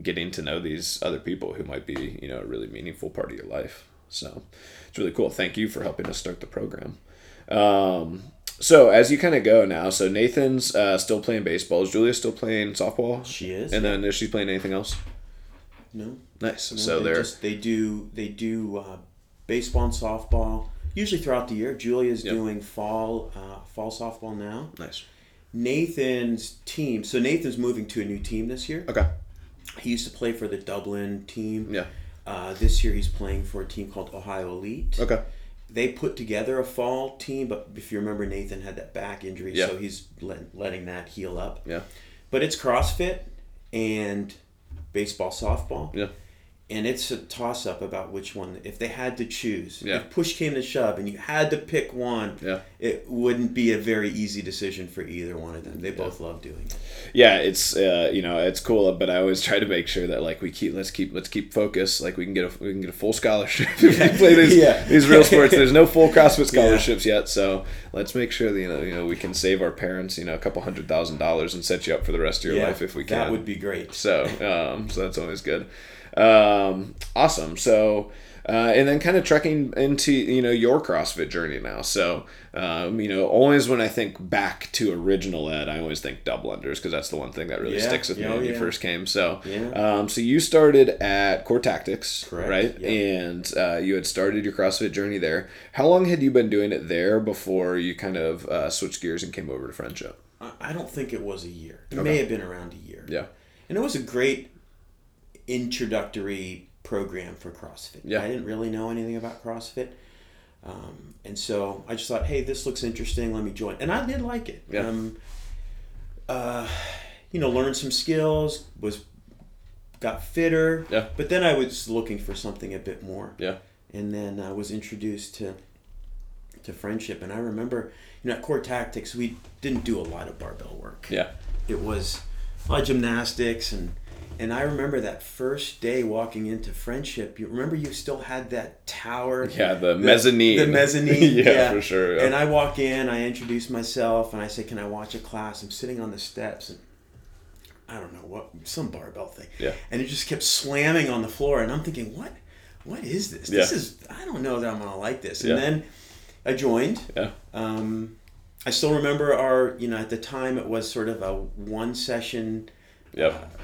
getting to know these other people who might be you know a really meaningful part of your life. So it's really cool. Thank you for helping us start the program. Um, so as you kind of go now, so Nathan's uh, still playing baseball. Is Julia still playing softball? She is. And then is she playing anything else? No. Nice. No, so they they're just they do they do uh, baseball and softball usually throughout the year. Julia's Yep. doing fall uh, fall softball now. nice. Nathan's team. So Nathan's moving to a new team this year. Okay. He used to play for the Dublin team. Yeah. Uh, this year he's playing for a team called Ohio Elite. Okay. They put together a fall team, but if you remember, Nathan had that back injury, Yeah. so he's let, letting that heal up. Yeah. But it's CrossFit and baseball, softball. Yeah. And it's a toss up about which one. If they had to choose, Yeah. if push came to shove and you had to pick one, Yeah. it wouldn't be a very easy decision for either one of them. They both love doing it. yeah it's uh, you know it's cool but i always try to make sure that like we keep let's keep let's keep focus like we can get a we can get a full scholarship if we play these Yeah. these real sports there's no full crossfit scholarships yet so let's make sure that you know you know we can save our parents you know a couple hundred thousand dollars and set you up for the rest of your Yeah, life if we can That would be great. so um, so that's always good um, awesome so uh, and then kind of trekking into you know your CrossFit journey now. So um, you know, always when I think back to original ed, I always think double unders because that's the one thing that really Yeah, sticks with me yeah, when you first came. So Yeah. um, so you started at Core Tactics, Correct, right? yeah. And uh, you had started your CrossFit journey there. How long had you been doing it there before you kind of uh, switched gears and came over to Friendship? I- I don't think it was a year. It Okay. may have been around a year. Yeah. And it was a great introductory program for CrossFit. Yeah. I didn't really know anything about CrossFit. Um, and so I just thought, hey, this looks interesting. Let me join. And I did like it. Yeah. Um, uh, you know, learned some skills, was got fitter. Yeah. But then I was looking for something a bit more. Yeah. And then I was introduced to to friendship. And I remember, you know, at Core Tactics, we didn't do a lot of barbell work Yeah. it was a lot of gymnastics and and I remember that first day walking into friendship. You remember you still had that tower. Yeah, the mezzanine. The mezzanine. Yeah, for sure, yeah. And I walk in, I introduce myself, and I say, "Can I watch a class?" I'm sitting on the steps, and I don't know what some barbell thing. Yeah. And it just kept slamming on the floor, and I'm thinking, "What? What is this? This is I don't know that I'm gonna like this." And Yeah. then I joined. Yeah. Um, I still remember our, you know, at the time it was sort of a one session. Yep.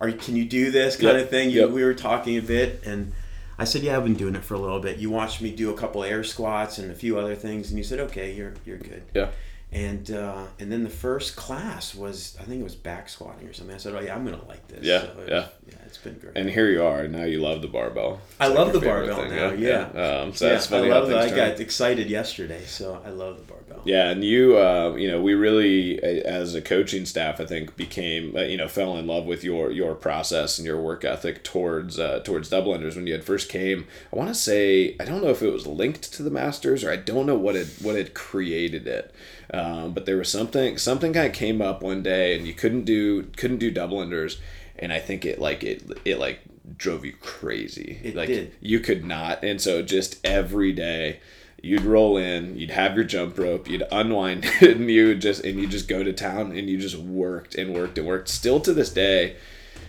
Are can you do this kind Yep, of thing? You, yep. We were talking a bit, and I said, "Yeah, I've been doing it for a little bit." You watched me do a couple air squats and a few other things, and you said, "Okay, you're you're good." Yeah. And uh, and then the first class was I think it was back squatting or something. I said, "Oh yeah, I'm gonna like this." Yeah, So it was- yeah. yeah. It's been great. And here you are. Now you love the barbell. I It's love the barbell thing, now, yeah. Um, so yeah, that's funny I love that. I got excited yesterday, so I love the barbell. Yeah, and you, uh, you know, we really, as a coaching staff, I think became, uh, you know, fell in love with your your process and your work ethic towards uh, towards double unders when you had first came. I want to say, I don't know if it was linked to the Masters or I don't know what it what had created it, um, but there was something something kind of came up one day and you couldn't do couldn't do double unders, and I think it like it it like drove you crazy. It like did. you could not, and so just every day you'd roll in, you'd have your jump rope, you'd unwind it, and you just and you just go to town and you just worked and worked and worked. Still to this day,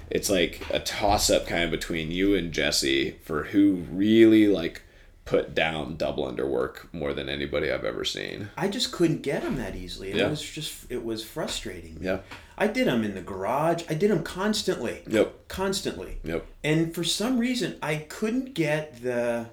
it's like a toss up kind of between you and Jesse for who really like put down double under work more than anybody I've ever seen. I just couldn't get them that easily. Yeah. It was just it was frustrating. Yeah. I did them in the garage. I did them constantly. Yep. Constantly. Yep. And for some reason, I couldn't get the.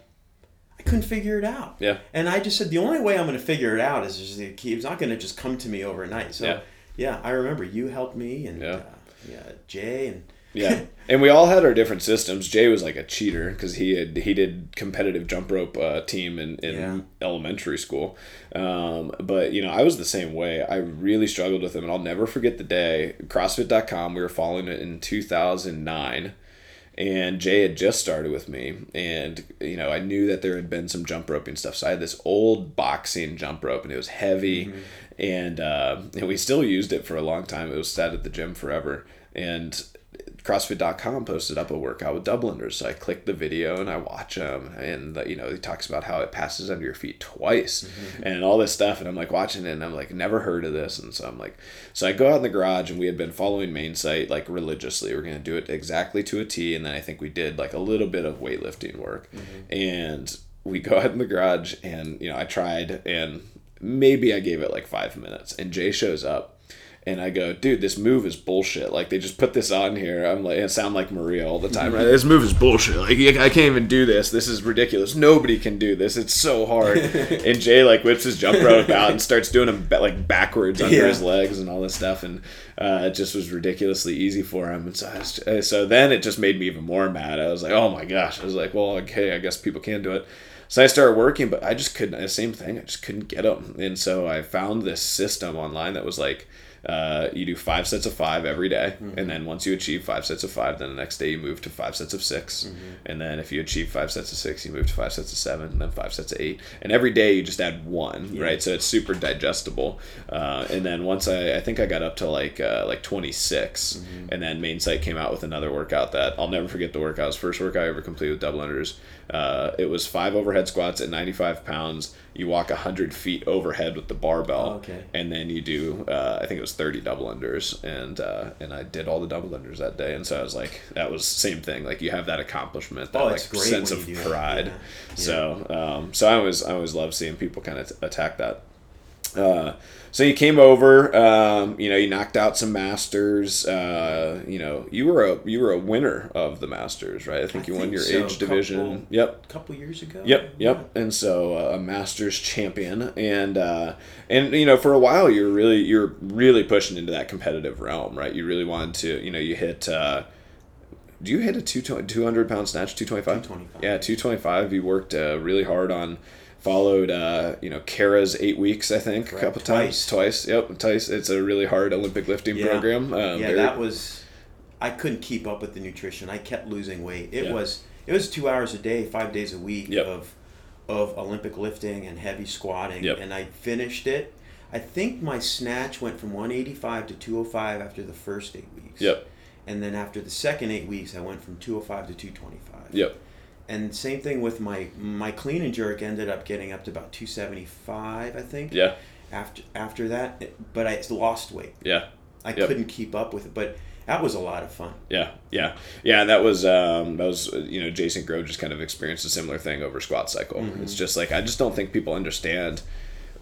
I couldn't figure it out. Yeah. And I just said the only way I'm going to figure it out is just the key. It's not going to just come to me overnight. So Yeah. yeah, I remember you helped me and Yeah. uh, yeah, Jay and Yeah, and we all had our different systems. Jay was like a cheater because he had he did competitive jump rope uh, team in, in Yeah. elementary school. Um, but you know, I was the same way. I really struggled with him, and I'll never forget the day. CrossFit.com. We were following it in two thousand nine. And Jay had just started with me, and you know I knew that there had been some jump roping stuff. So I had this old boxing jump rope, and it was heavy, and uh, and we still used it for a long time. It was sat at the gym forever, and CrossFit.com posted up a workout with double unders. So I click the video and I watch them, and the, you know he talks about how it passes under your feet twice, mm-hmm. and all this stuff. And I'm like watching it, and I'm like never heard of this, and so I'm like, so I go out in the garage, and we had been following main site like religiously. We're gonna do it exactly to a T, and then I think we did like a little bit of weightlifting work, mm-hmm. and we go out in the garage, and you know I tried, and maybe I gave it like five minutes, and Jay shows up and I go, dude, this move is bullshit. Like they just put this on here. I'm like, I sound like Maria all the time, right? this move is bullshit. Like I can't even do this. This is ridiculous. Nobody can do this. It's so hard. and Jay like whips his jump rope out and starts doing them like backwards under yeah. his legs and all this stuff, and uh, it just was ridiculously easy for him. And so, was, uh, so then it just made me even more mad. I was like, oh my gosh. I was like, well, okay, I guess people can do it. So I started working, but I just couldn't. The same thing. I just couldn't get them. And so I found this system online that was like uh, you do five sets of five every day, mm-hmm. and then once you achieve five sets of five, then the next day you move to five sets of 6 mm-hmm. and then if you achieve five sets of six, you move to five sets of seven, and then five sets of eight, and every day you just add one, yeah. right? So it's super digestible. Uh, and then once I, I think I got up to like uh, like 26, mm-hmm. and then Main Site came out with another workout that I'll never forget. The workout was first workout I ever completed with double unders. Uh, it was five overhead squats at 95 pounds. You walk 100 feet overhead with the barbell. Oh, okay. and then you do uh, i think it was 30 double unders. And uh, and i did all the double unders that day. And so i was like that was same thing. Like you have that accomplishment that oh, like sense of pride. Yeah. Yeah. so um, so i always i always love seeing people kind of attack that. Uh, so you came over, um, you know, you knocked out some masters. Uh, you know, you were a you were a winner of the masters, right? I think I you think won your so. age division. Yep, a couple years ago. Yep, yep. Yeah. And so uh, a masters champion, and uh, and you know, for a while you're really you're really pushing into that competitive realm, right? You really wanted to, you know, you hit. Uh, do you hit a two 200 pound snatch 225 225 yeah 225 you worked uh, really hard on followed uh, you know Kara's eight weeks I think Correct. a couple times twice. yep twice it's a really hard Olympic lifting yeah. program um, yeah that was I couldn't keep up with the nutrition I kept losing weight it yeah. was it was two hours a day five days a week yep. of of Olympic lifting and heavy squatting yep. and I finished it I think my snatch went from 185 to 205 after the first eight weeks yep and then after the second eight weeks I went from 205 to 225 yep and same thing with my my clean and jerk ended up getting up to about 275 i think. Yeah. After after that but i lost weight. Yeah. I yep. couldn't keep up with it but that was a lot of fun. Yeah. Yeah. Yeah that was um that was you know jason grove just kind of experienced a similar thing over squat cycle. Mm-hmm. it's just like i just don't think people understand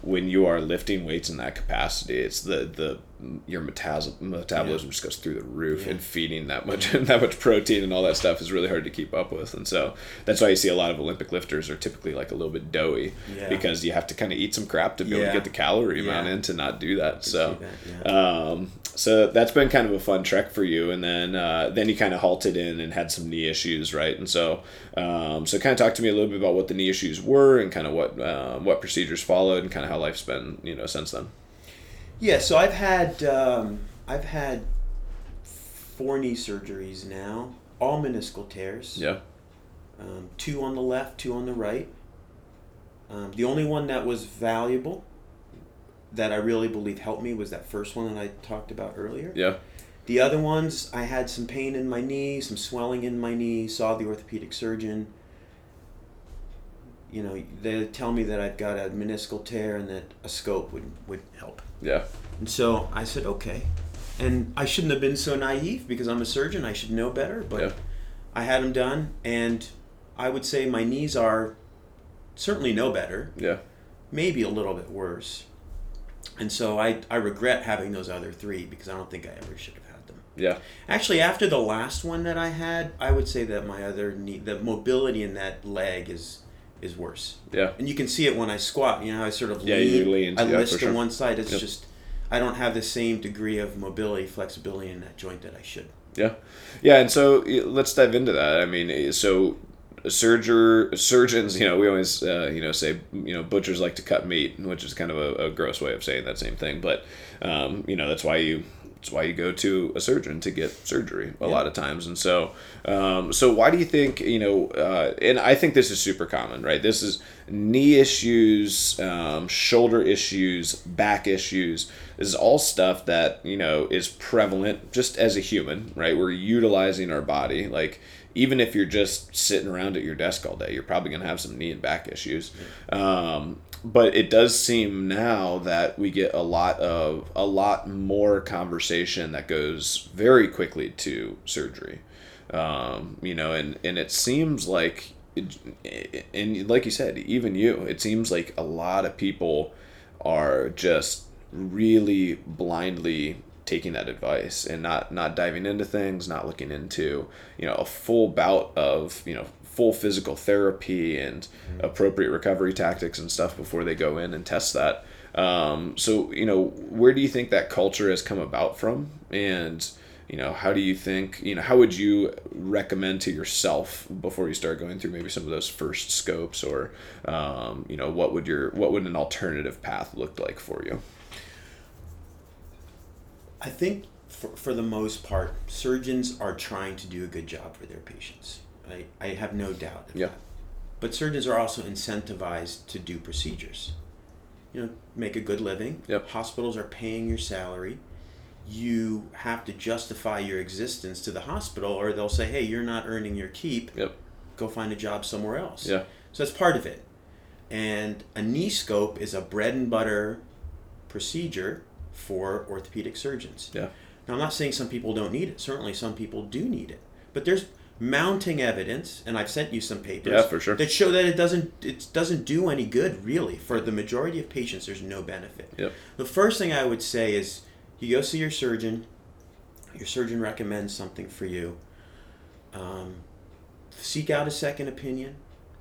when you are lifting weights in that capacity. It's the the your metabolism metabolism yeah. just goes through the roof, yeah. and feeding that much that much protein and all that stuff is really hard to keep up with. And so that's why you see a lot of Olympic lifters are typically like a little bit doughy yeah. because you have to kind of eat some crap to be able to get the calorie amount in to not do that. So, that, um, so that's been kind of a fun trek for you. And then uh, then you kind of halted in and had some knee issues, right? And so um, so kind of talk to me a little bit about what the knee issues were and kind of what uh, what procedures followed and kind of how life's been you know since then. Yeah, so I've had um, I've had four knee surgeries now, all meniscal tears. Yeah. Um, two on the left, two on the right. Um, the only one that was valuable, that I really believe helped me, was that first one that I talked about earlier. Yeah. The other ones, I had some pain in my knee, some swelling in my knee. Saw the orthopedic surgeon. You know, they tell me that I've got a meniscal tear and that a scope would would help. Yeah. And so I said, okay. And I shouldn't have been so naive because I'm a surgeon. I should know better. But yeah. I had them done, and I would say my knees are certainly no better. Yeah. Maybe a little bit worse. And so I, I regret having those other three because I don't think I ever should have had them. Yeah. Actually, after the last one that I had, I would say that my other knee, the mobility in that leg is is worse. Yeah. And you can see it when I squat. You know, I sort of yeah, lean. You lean I yeah, list to sure. one side. It's yep. just I don't have the same degree of mobility, flexibility in that joint that I should. Yeah, yeah, and so let's dive into that. I mean, so surger surgeons, you know, we always uh, you know say you know butchers like to cut meat, which is kind of a, a gross way of saying that same thing, but um, you know that's why you it's why you go to a surgeon to get surgery a yeah. lot of times. And so, um, so why do you think you know? Uh, and I think this is super common, right? This is knee issues, um, shoulder issues, back issues. This is all stuff that you know is prevalent just as a human, right? We're utilizing our body, like even if you're just sitting around at your desk all day, you're probably going to have some knee and back issues. Um, but it does seem now that we get a lot of a lot more conversation that goes very quickly to surgery. Um, you know and and it seems like and like you said even you it seems like a lot of people are just really blindly taking that advice and not not diving into things not looking into you know a full bout of you know full physical therapy and mm-hmm. appropriate recovery tactics and stuff before they go in and test that. Um, so, you know, where do you think that culture has come about from? And, you know, how do you think, you know, how would you recommend to yourself before you start going through maybe some of those first scopes or, um, you know, what would your, what would an alternative path look like for you? I think for, for the most part, surgeons are trying to do a good job for their patients. I, I have no doubt. yeah. That. But surgeons are also incentivized to do procedures. You know, make a good living. Yep. Hospitals are paying your salary. You have to justify your existence to the hospital, or they'll say, "Hey, you're not earning your keep. Yep. Go find a job somewhere else." Yeah. So that's part of it. And a knee scope is a bread and butter procedure for orthopedic surgeons. Yeah. Now, I'm not saying some people don't need it. Certainly, some people do need it. But there's mounting evidence, and I've sent you some papers. Yeah, for sure. That show that it doesn't it doesn't do any good really for the majority of patients. There's no benefit. Yep. The first thing I would say is you go see your surgeon. Your surgeon recommends something for you. Um, seek out a second opinion.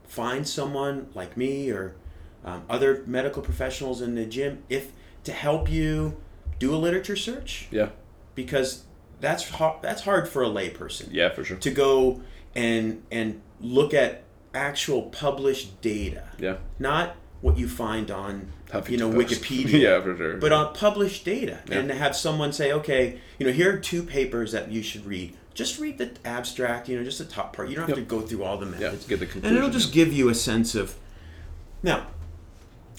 Find someone like me or um, other medical professionals in the gym if to help you do a literature search. Yeah. Because that's hard, that's hard for a layperson. Yeah, for sure. To go and and look at actual published data. Yeah. Not what you find on Huffington you know Post. Wikipedia. yeah, for sure. But on published data, yeah. and to have someone say, okay, you know, here are two papers that you should read. Just read the abstract, you know, just the top part. You don't have yep. to go through all the methods. Yeah, get the conclusion. And it'll just give you a sense of. Now,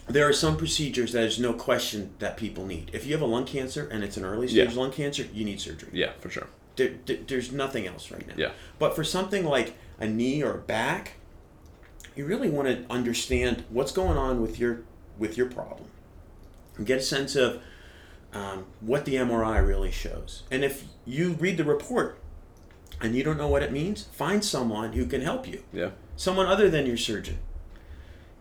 there are some procedures that there's no question that people need. If you have a lung cancer and it's an early stage yeah. lung cancer, you need surgery. Yeah, for sure. There, there, there's nothing else right now. Yeah. But for something like a knee or a back, you really want to understand what's going on with your with your problem, and get a sense of um, what the MRI really shows. And if you read the report and you don't know what it means, find someone who can help you. Yeah. Someone other than your surgeon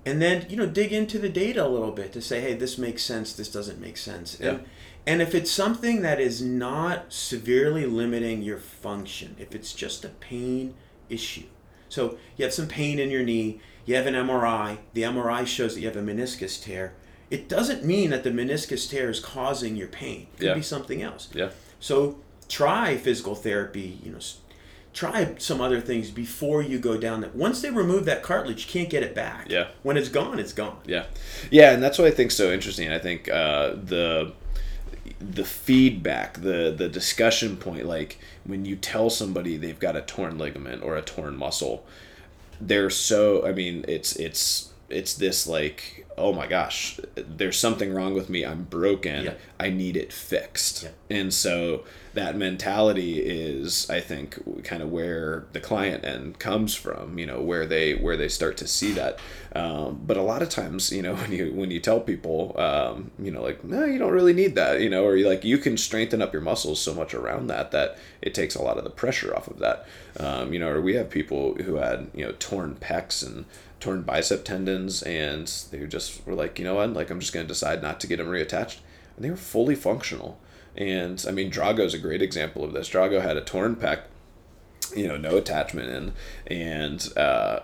and then you know dig into the data a little bit to say hey this makes sense this doesn't make sense. Yeah. and, and if it's something that is not severely limiting your function if it's just a pain issue. So you have some pain in your knee you have an mri the mri shows that you have a meniscus tear. It doesn't mean that the meniscus tear is causing your pain. It could yeah. be something else. Yeah. So try physical therapy you know try some other things before you go down that. Once they remove that cartilage you can't get it back. Yeah. When it's gone it's gone. Yeah. Yeah and that's what i think so interesting. I think uh, the the feedback the the discussion point like when you tell somebody they've got a torn ligament or a torn muscle they're so i mean it's it's it's this like oh my gosh there's something wrong with me i'm broken yeah. i need it fixed. Yeah. and so that mentality is i think kind of where the client end comes from you know where they where they start to see that. Um, but a lot of times you know when you when you tell people um, you know like no you don't really need that you know or you like you can strengthen up your muscles so much around that that it takes a lot of the pressure off of that. Um, you know or we have people who had you know torn pecs and torn bicep tendons and they just were like you know what? Like i'm just going to decide not to get them reattached. And they were fully functional and I mean, Drago's a great example of this. Drago had a torn pec, you know, no attachment in, and uh,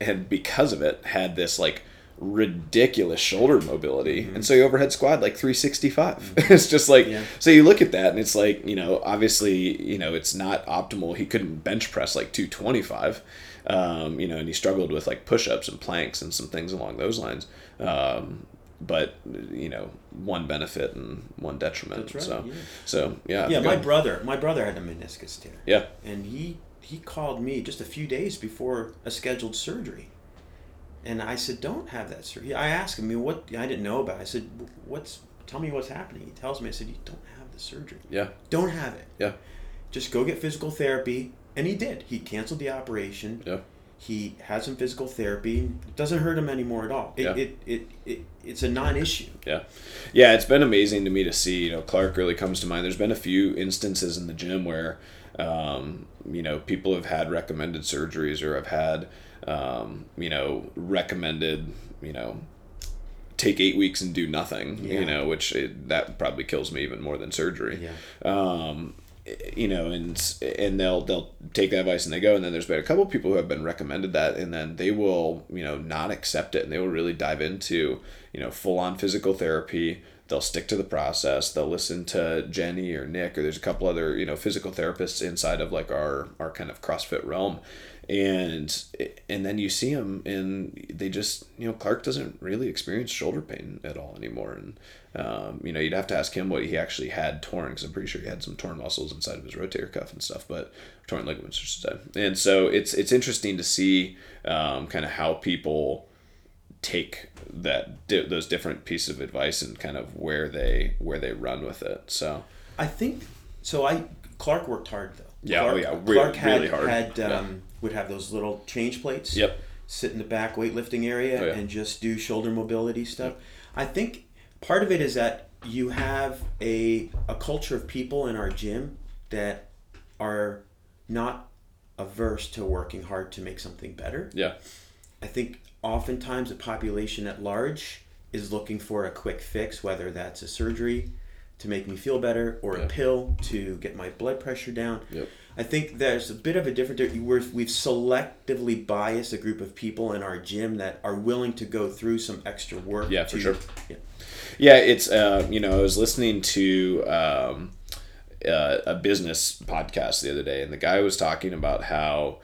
and because of it, had this like ridiculous shoulder mobility mm-hmm. and so he overhead squat like 365 mm-hmm. it's just like yeah. so you look at that and it's like you know obviously you know it's not optimal he couldn't bench press like 225 um, you know and he struggled with like push-ups and planks and some things along those lines um, but you know, one benefit and one detriment. Right, So, yeah. so yeah. Yeah, my brother, my brother had a meniscus tear, Yeah. and he he called me just a few days before a scheduled surgery, and I said, "Don't have that surgery." I asked him, I mean, what I didn't know about. it. I said, "What's? Tell me what's happening." He tells me. I said, "You don't have the surgery. Yeah. Don't have it. Yeah. Just go get physical therapy." And he did. He canceled the operation. Yeah. He has some physical therapy. It doesn't hurt him anymore at all. It, Yeah. it, it, it, it's a non-issue. Yeah. Yeah, it's been amazing to me to see, you know, Clark really comes to mind. There's been a few instances in the gym where, um, you know, people have had recommended surgeries or have had, um, you know, recommended, you know, take eight weeks and do nothing, Yeah. you know, which it, that probably kills me even more than surgery. Yeah. Um, you know, and and they'll they'll take that advice and they go, and then there's been a couple people who have been recommended that, and then they will you know not accept it, and they will really dive into you know full on physical therapy. They'll stick to the process. They'll listen to Jenny or Nick, or there's a couple other you know physical therapists inside of like our our kind of CrossFit realm, and and then you see him and they just you know Clark doesn't really experience shoulder pain at all anymore, and um, you know you'd have to ask him what he actually had torn, because I'm pretty sure he had some torn muscles inside of his rotator cuff and stuff, but torn ligaments, should say. And so it's it's interesting to see um, kind of how people take that di- those different pieces of advice and kind of where they where they run with it. So I think so. I Clark worked hard though. Yeah, Clark, oh yeah, re- Clark had really hard. had um, would have those little change plates. Yep. Sit in the back weightlifting area Oh, yeah. and just do shoulder mobility stuff. I think part of it is that you have a a culture of people in our gym that are not averse to working hard to make something better. yeah, I think oftentimes the population at large is looking for a quick fix, whether that's a surgery to make me feel better or Yeah. a pill to get my blood pressure down. Yep. I think there's a bit of a different. We're, we've selectively biased a group of people in our gym that are willing to go through some extra work. Yeah, for sure. Yeah. Yeah, it's uh, you know I was listening to um, uh, a business podcast the other day, and the guy was talking about how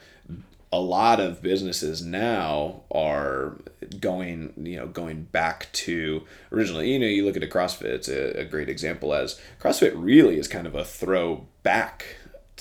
a lot of businesses now are going you know going back to originally you know you look at a CrossFit it's a, a great example as CrossFit really is kind of a throwback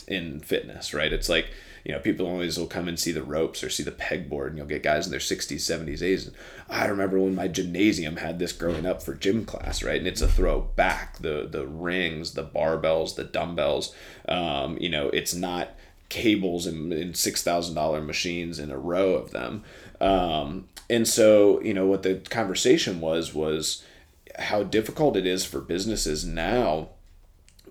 in fitness right? It's like you know people always will come and see the ropes or see the pegboard and you'll get guys in their 60s 70s 80s and i remember when my gymnasium had this growing up for gym class right? And it's a throwback. The the rings the barbells the dumbbells um, you know it's not cables and, and six thousand dollar machines in a row of them. Um, and so you know what the conversation was was how difficult it is for businesses now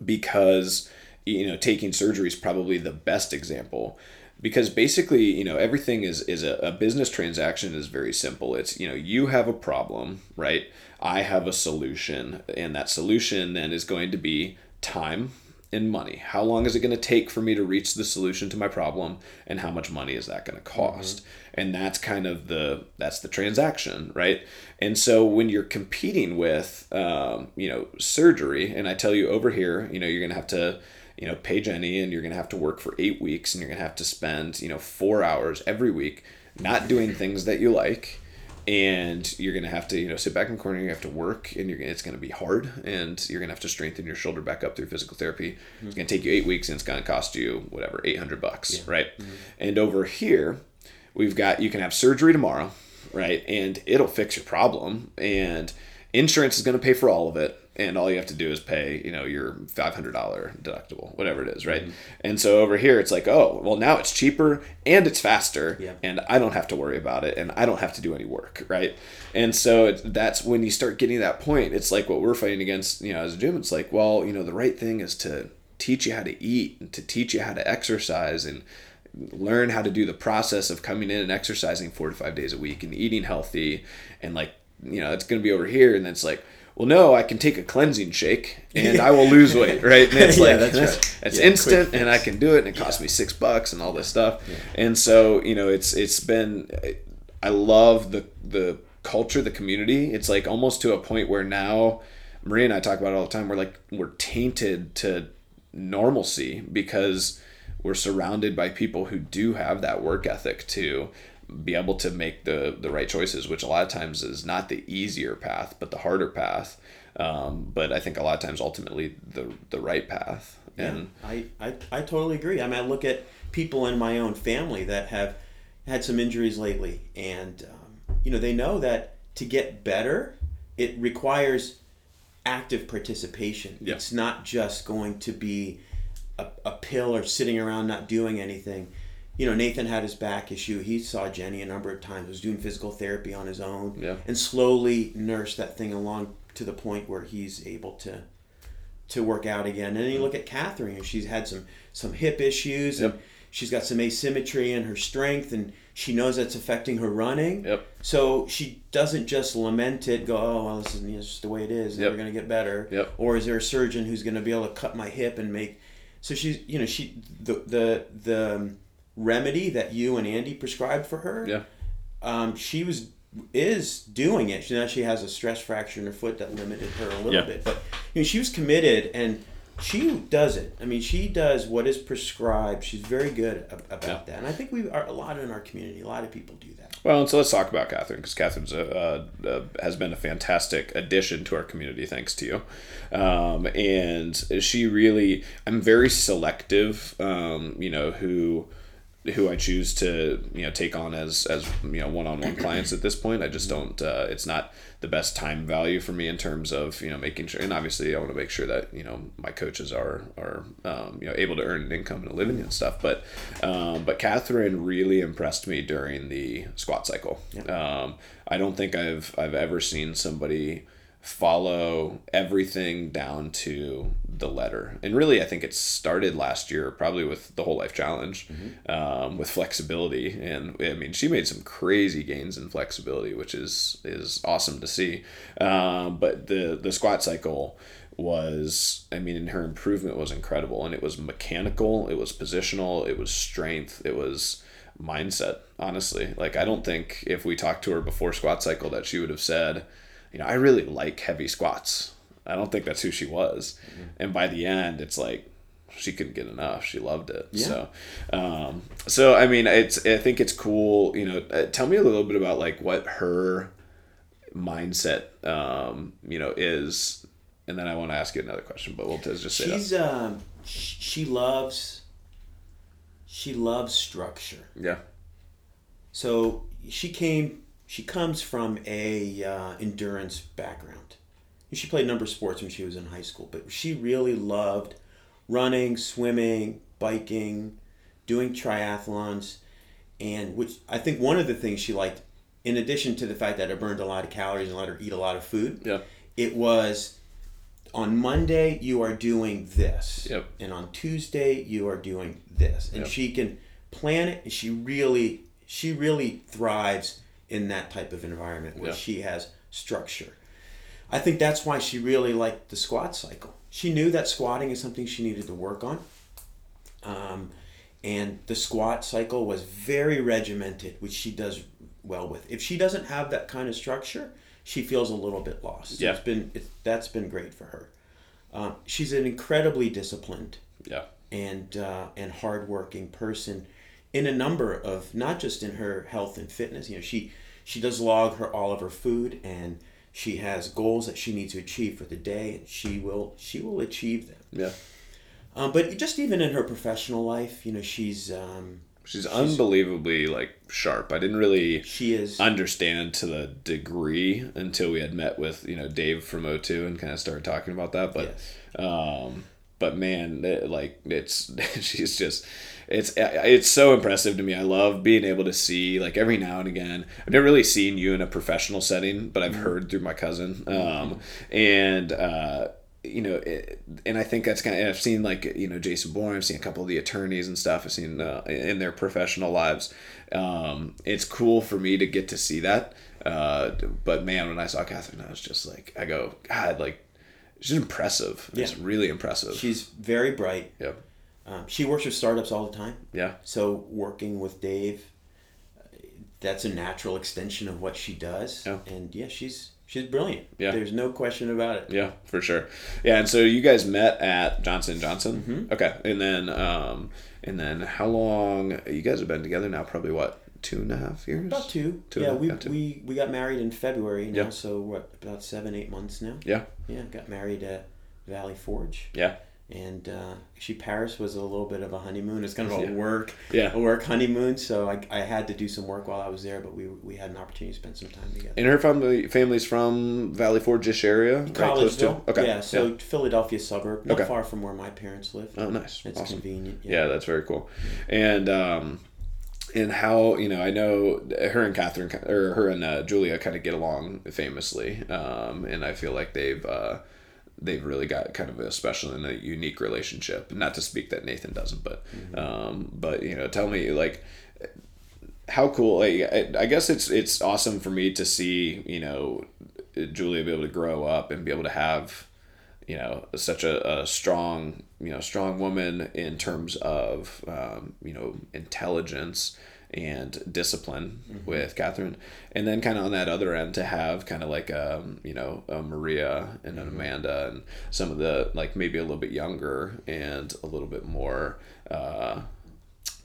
because you know taking surgery is probably the best example. Because basically you know everything is is a, a business transaction is very simple. It's you know you have a problem right? I have a solution and that solution then is going to be time and money. How long is it going to take for me to reach the solution to my problem and how much money is that going to cost? And that's kind of the that's the transaction right? And so when you're competing with um, you know surgery and i tell you over here you know you're going to have to you know pay jenny and you're going to have to work for eight weeks and you're going to have to spend you know four hours every week not doing things that you like. And you're gonna have to you know sit back in the corner you have to work and you're gonna, it's gonna be hard and you're gonna have to strengthen your shoulder back up through physical therapy. It's gonna take you eight weeks and it's gonna cost you whatever 800 bucks right? Mm-hmm. And over here we've got you can have surgery tomorrow right? And it'll fix your problem and insurance is gonna pay for all of it and all you have to do is pay you know your $500 deductible whatever it is right mm-hmm. and so over here it's like oh well now it's cheaper and it's faster Yeah. and I don't have to worry about it and I don't have to do any work, right? And so it, that's when you start getting that point. It's like what we're fighting against, you know, as a gym. It's like, well, you know, the right thing is to teach you how to eat and to teach you how to exercise and learn how to do the process of coming in and exercising four to five days a week and eating healthy and like, you know, it's going to be over here. And then it's like, well, no, I can take a cleansing shake and I will lose weight, right? And it's Yeah, like, that's that's, right. that's Yeah, instant and I can do it and it costs me six bucks and all this stuff. And so, you know, it's it's been I love the the culture, the community. It's like almost to a point where now Maria and I talk about it all the time. We're like we're tainted to normalcy because we're surrounded by people who do have that work ethic to be able to make the the right choices, which a lot of times is not the easier path, but the harder path. Um, but I think a lot of times ultimately the the right path. And yeah, I, I I totally agree. I mean, I look at people in my own family that have had some injuries lately, and um, you know they know that to get better, it requires active participation. Yeah. It's not just going to be a, a pill or sitting around not doing anything. You know, Nathan had his back issue. He saw Jenny a number of times, was doing physical therapy on his own, Yeah. and slowly nursed that thing along to the point where he's able to to work out again. And then you look at Catherine, and she's had some some hip issues and Yep. she's got some asymmetry in her strength and she knows that's affecting her running. Yep. So she doesn't just lament it, go, oh well this is just the way it is, Yep. never gonna get better. Yep. Or is there a surgeon who's gonna be able to cut my hip and make so she's you know, she the the the um, remedy that you and Andy prescribed for her, yeah, um, she was is doing it. She now she has a stress fracture in her foot that limited her a little Yeah. bit, but you know she was committed and she does it. I mean, she does what is prescribed. She's very good ab- about Yeah. that, and I think we are a lot in our community. A lot of people do that. Well, and so let's talk about Catherine because Catherine's a, uh, uh, has been a fantastic addition to our community, thanks to you. Um, and she really, I'm very selective. Um, you know who who I choose to you know take on as as you know one on one clients at this point. I just don't. Uh, it's not the best time value for me in terms of you know making sure. And obviously, I want to make sure that you know my coaches are are um, you know able to earn an income and a living and stuff. But um, but Catherine really impressed me during the squat cycle. Um, I don't think I've I've ever seen somebody follow everything down to the letter. And really, I think it started last year, probably with the whole life challenge, um, with flexibility. And I mean, she made some crazy gains in flexibility, which is is awesome to see. Um, but the the squat cycle was i mean and her improvement was incredible and it was mechanical it was positional it was strength it was mindset honestly like i don't think if we talked to her before squat cycle that she would have said you know i really like heavy squats i don't think that's who she was and by the end it's like she couldn't get enough she loved it Yeah. so um so i mean it's i think it's cool you know uh, tell me a little bit about like what her mindset um you know is and then i want to ask you another question but we'll just say that. She's um, she loves she loves structure. yeah So she came. She comes from a uh, endurance background. She played a number of sports when she was in high school, but she really loved running, swimming, biking, doing triathlons, and which I think one of the things she liked, in addition to the fact that it burned a lot of calories and let her eat a lot of food, yeah it was on Monday you are doing this, Yep. and on Tuesday you are doing this, and Yep. she can plan it. And she really, she really thrives in that type of environment where Yeah. she has structure. I think that's why she really liked the squat cycle. She knew that squatting is something she needed to work on. Um, and the squat cycle was very regimented, which she does well with. If she doesn't have that kind of structure, she feels a little bit lost. Yeah. It's been it's, that's been great for her. Um, she's an incredibly disciplined yeah and uh, and hardworking person in a number of not just in her health and fitness. You know, she she does log her all of her food and she has goals that she needs to achieve for the day, and she will she will achieve them. yeah Um, but just even in her professional life, you know, she's um, she's unbelievably like sharp i didn't really she is understand to the degree until we had met with you know Dave from O2 and kind of started talking about that. But um, but man, it- like it's she's just it's it's so impressive to me. I love being able to see like every now and again. I've never really seen you in a professional setting, but I've heard through my cousin. Um, and uh, you know, it, and I think that's kind of, I've seen like, you know, Jason Bourne, I've seen a couple of the attorneys and stuff, I've seen uh, in their professional lives. Um, it's cool for me to get to see that. Uh, but man, when I saw Catherine, I was just like, I go, God, like, she's impressive. It's Yeah. really impressive. she's very bright. Yep. Um, she works with startups all the time. Yeah. So working with Dave, that's a natural extension of what she does. Yeah. And yeah, she's she's brilliant. Yeah. There's no question about it. Yeah, for sure. Yeah, and so you guys met at Johnson Johnson. Mm-hmm. Okay, and then um, and then how long you guys have been together now? Probably what two and a half years. About two. Two yeah, we, yeah, two. we we got married in February now, Yeah. so what about seven eight months now? Yeah. Yeah, got married at Valley Forge, Yeah. And uh, actually Paris was a little bit of a honeymoon. It's kind of a Yeah. work Yeah. a work honeymoon, so I, I had to do some work while I was there, but we we had an opportunity to spend some time together. And her family family's from Valley Forge-ish area, right? Close to. Okay. Yeah, so Philadelphia suburb, not Okay. far from where my parents live. Oh, nice. It's awesome. convenient. Yeah, that's very cool. And um, and how you know I know her and Catherine or her and uh, Julia kind of get along famously, um, and I feel like they've. Uh, They've really got kind of a special and a unique relationship. Not to speak that Nathan doesn't, but, um, but you know, tell me like, how cool like I, I guess it's it's awesome for me to see you know julia be able to grow up and be able to have you know such a, a strong you know strong woman in terms of um, you know intelligence and discipline with Catherine, and then kind of on that other end to have kind of like um you know a Maria and an Amanda and some of the like maybe a little bit younger and a little bit more uh,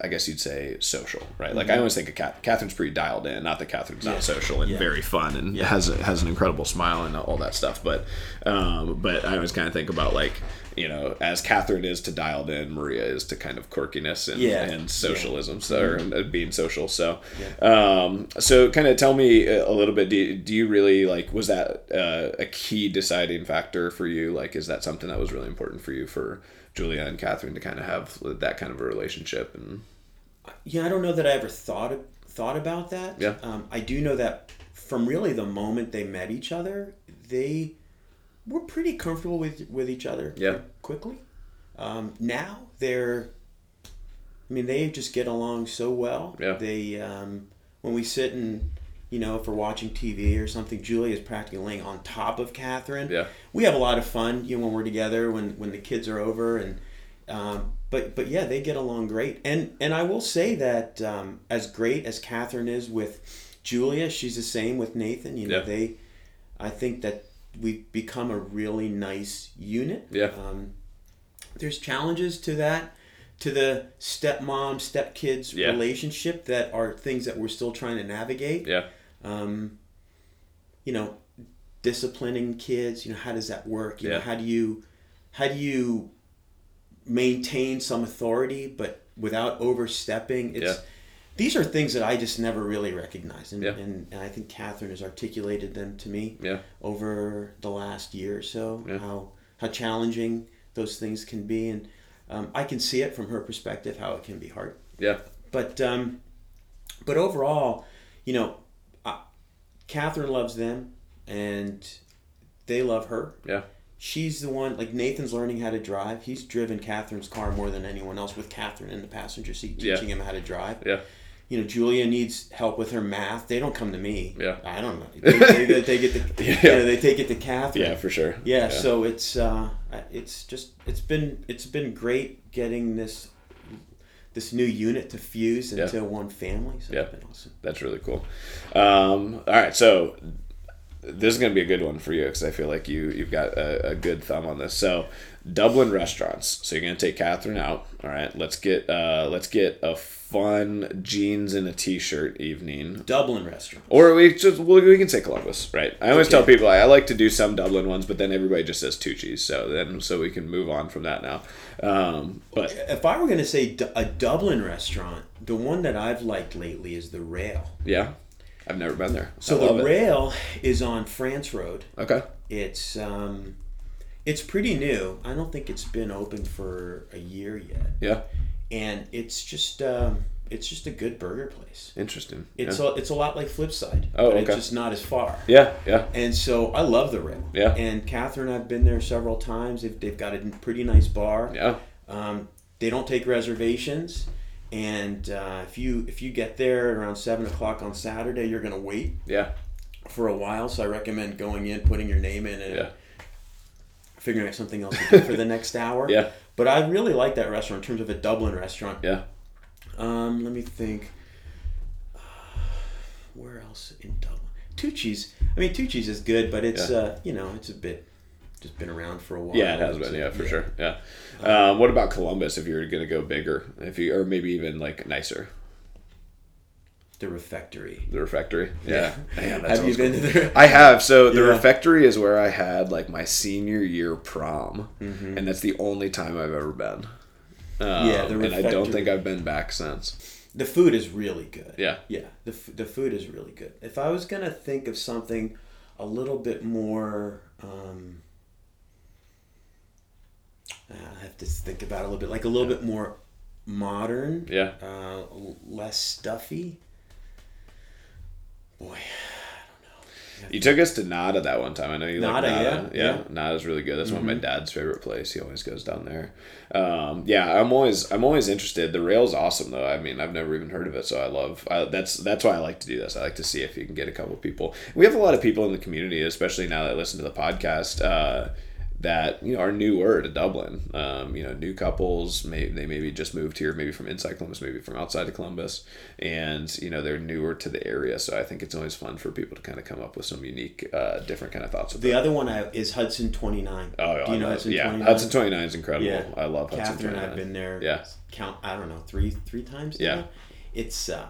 I guess you'd say social, right? Like I always think of Kath- Catherine's pretty dialed in. Not that Catherine's not social and Yeah. very fun and has a, has an incredible smile and all that stuff, but um, but I always kind of think about like you know as Catherine is to dialed in, Maria is to kind of quirkiness and, Yeah. and socialism, so or uh, being social. So um, so kind of tell me a a little bit. Do you, do you really like was that uh, a key deciding factor for you? Like is that something that was really important for you for Julia and Catherine to kind of have that kind of a relationship and Yeah, I don't know that I ever thought thought about that. Yeah. Um, I do know that from really the moment they met each other, they were pretty comfortable with with each other. Yeah. Quickly. Um, now they're. I mean, they just get along so well. Yeah. They um, when we sit and you know if we're watching TV or something, Julia is practically laying on top of Catherine. Yeah. We have a lot of fun, you know, when we're together, when when the kids are over, and um, but but yeah, they get along great. And and I will say that um, as great as Catherine is with Julia, she's the same with Nathan. You know, Yeah. they, I think that we've become a really nice unit. Yeah. Um, there's challenges to that, to the stepmom stepkids Yeah. relationship that are things that we're still trying to navigate. yeah Um, you know, disciplining kids. You know, how does that work? You Yeah. know, how do you, how do you maintain some authority but without overstepping? It's Yeah. These are things that I just never really recognized, and, Yeah. and, and I think Catherine has articulated them to me yeah over the last year or so. Yeah. How how challenging those things can be, and um, I can see it from her perspective how it can be hard. yeah But um, but overall, you know, uh, Catherine loves them, and they love her. yeah She's the one like Nathan's learning how to drive. He's driven Catherine's car more than anyone else with Catherine in the passenger seat, Yeah. teaching him how to drive. yeah You know, Julia needs help with her math. They don't come to me. Yeah. I don't know. They, they, they take it to Yeah. you know, they take it to Catherine. yeah for sure Yeah, so it's uh, it's just it's been it's been great getting this this new unit to fuse Yeah. into one family. So Yeah. awesome. that's really cool um, all right so this is going to be a good one for you because I feel like you you've got a, a good thumb on this. So Dublin restaurants. So you're going to take Catherine out. All right, let's get uh, let's get a fun jeans and a t-shirt evening. Dublin restaurant. Or we just well, we can say Columbus, right? I always Okay. tell people I, I like to do some Dublin ones, but then everybody just says Tucci's, so then so we can move on from that now. Um, but If I were going to say a Dublin restaurant, the one that I've liked lately is the Rail. yeah, I've never been there. So the it. Rail is on Frantz Road. Okay. It's um, it's pretty new. I don't think it's been open for a year yet, Yeah. and it's just um, it's just a good burger place. Interesting. It's yeah. a, it's a lot like Flipside, Oh, but it's okay. just not as far. yeah, yeah, And so I love the Rail. Yeah. And Catherine, I've been there several times. They've, they've got a pretty nice bar. yeah. Um, they don't take reservations, and uh, if you if you get there around seven o'clock on Saturday, you're gonna wait Yeah. for a while. So I recommend going in, putting your name in, and Yeah. Figuring out something else to do for the next hour. Yeah. But I really like that restaurant in terms of a Dublin restaurant. Yeah. Um, let me think. Uh, where else in Dublin? Tucci's. I mean, Tucci's is good, but it's Yeah. uh, you know, it's a bit just been around for a while. Yeah, it has been. Yeah, for sure. Yeah. Um, what about Columbus? If you're gonna go bigger, if you or maybe even like nicer. The refectory. The refectory. Yeah. That have you been cool. to the? I have. So the Yeah. refectory is where I had like my senior year prom, Mm-hmm. and that's the only time I've ever been. Um, Yeah, the and I don't think I've been back since. The food is really good. Yeah. Yeah, the, f- the food is really good. If I was going to think of something a little bit more, um, I have to think about it a little bit, like a little bit more modern, Yeah. uh, less stuffy. Boy, You took us to Nada that one time. I know you like Nada, Nada. yeah, Mm-hmm. Yeah, yeah. Nada's really good. That's one of my dad's favorite place. He always goes down there. Um, yeah, I'm always I'm always interested. The rail's awesome though. I mean, I've never even heard of it, so I love. I, that's that's why I like to do this. I like to see if you can get a couple people. We have a lot of people in the community, especially now that listen to the podcast. Uh, that you know are newer to Dublin. Um, you know, new couples. May they maybe just moved here, maybe from inside Columbus, maybe from outside of Columbus, and you know they're newer to the area. So I think it's always fun for people to kind of come up with some unique, uh, different kind of thoughts. With the other one I, is Hudson 29. Oh, Do you I know Hudson yeah, 29? Hudson Twenty Nine is incredible. Yeah. I love Hudson Catherine Twenty and I've been there. Yeah. Count I don't know three three times. Yeah. now. It's uh,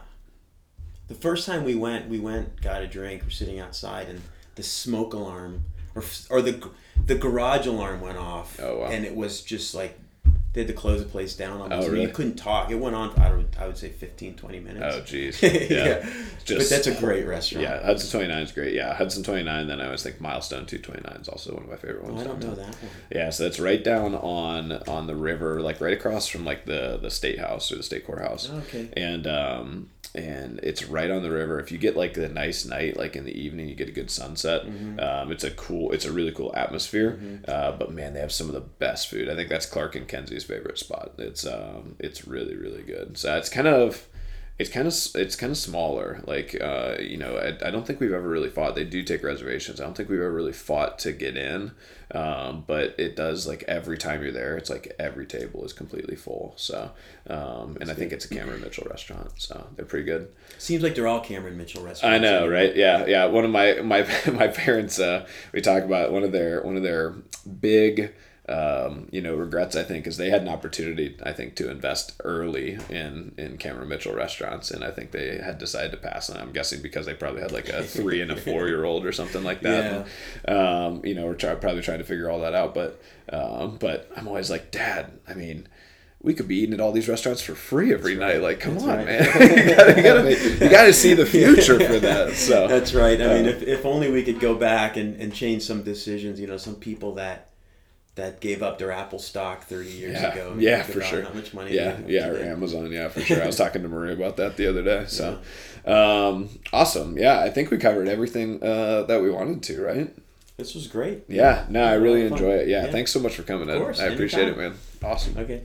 the first time we went. We went, got a drink. We're sitting outside, and the smoke alarm or or the the garage alarm went off. Oh, wow. And it was just like they had to close the place down. Almost. Oh, I mean, really? You couldn't talk. It went on. I don't. I would say 15, 20 minutes. Oh, jeez. yeah. Yeah. but that's a great restaurant. Yeah, Hudson Twenty Nine is great. Yeah, Hudson Twenty Nine. Then I always think Milestone Two Twenty Nine is also one of my favorite Oh, ones. I don't know that one. Yeah, so that's right down on on the river, like right across from like the the state house or the state courthouse. Okay. And um and it's right on the river. If you get like the nice night, like in the evening, you get a good sunset. Mm-hmm. Um, it's a cool, it's a really cool atmosphere. Uh, but man, they have some of the best food. I think that's Clark and Kenzie's favorite spot. It's um it's really really good. So it's kind of it's kind of it's kind of smaller like uh, you know I, I don't think we've ever really fought they do take reservations i don't think we've ever really fought to get in um, but it does like every time you're there it's like every table is completely full so um, and i think it's a cameron mitchell restaurant so they're pretty good Seems like they're all Cameron Mitchell restaurants. I know, right? Yeah, yeah. One of my my my parents. Uh, we talk about one of their one of their big. Um, you know, regrets I think is they had an opportunity I think to invest early in in Cameron Mitchell restaurants, and I think they had decided to pass. And I'm guessing because they probably had like a three and a four year old or something like that. And, um, you know, we're try, probably trying to figure all that out. But um, but I'm always like, Dad. I mean, we could be eating at all these restaurants for free every night. Like, come That's on, right. man! you gotta, you gotta, you gotta see the future for that. So That's right. I mean, uh, if, if only we could go back and, and change some decisions. You know, some people that that gave up their Apple stock thirty years yeah, ago. yeah, for sure. How much money? Yeah, yeah, or. Amazon. Yeah, for sure. I was talking to Maria about that the other day. So, um, awesome. Yeah, I think we covered everything uh, that we wanted to. Right? This was great. Yeah. No, I Had a lot really of fun. enjoy it. Yeah, Yeah. Thanks so much for coming. Of course, I appreciate it, man. Awesome. Okay.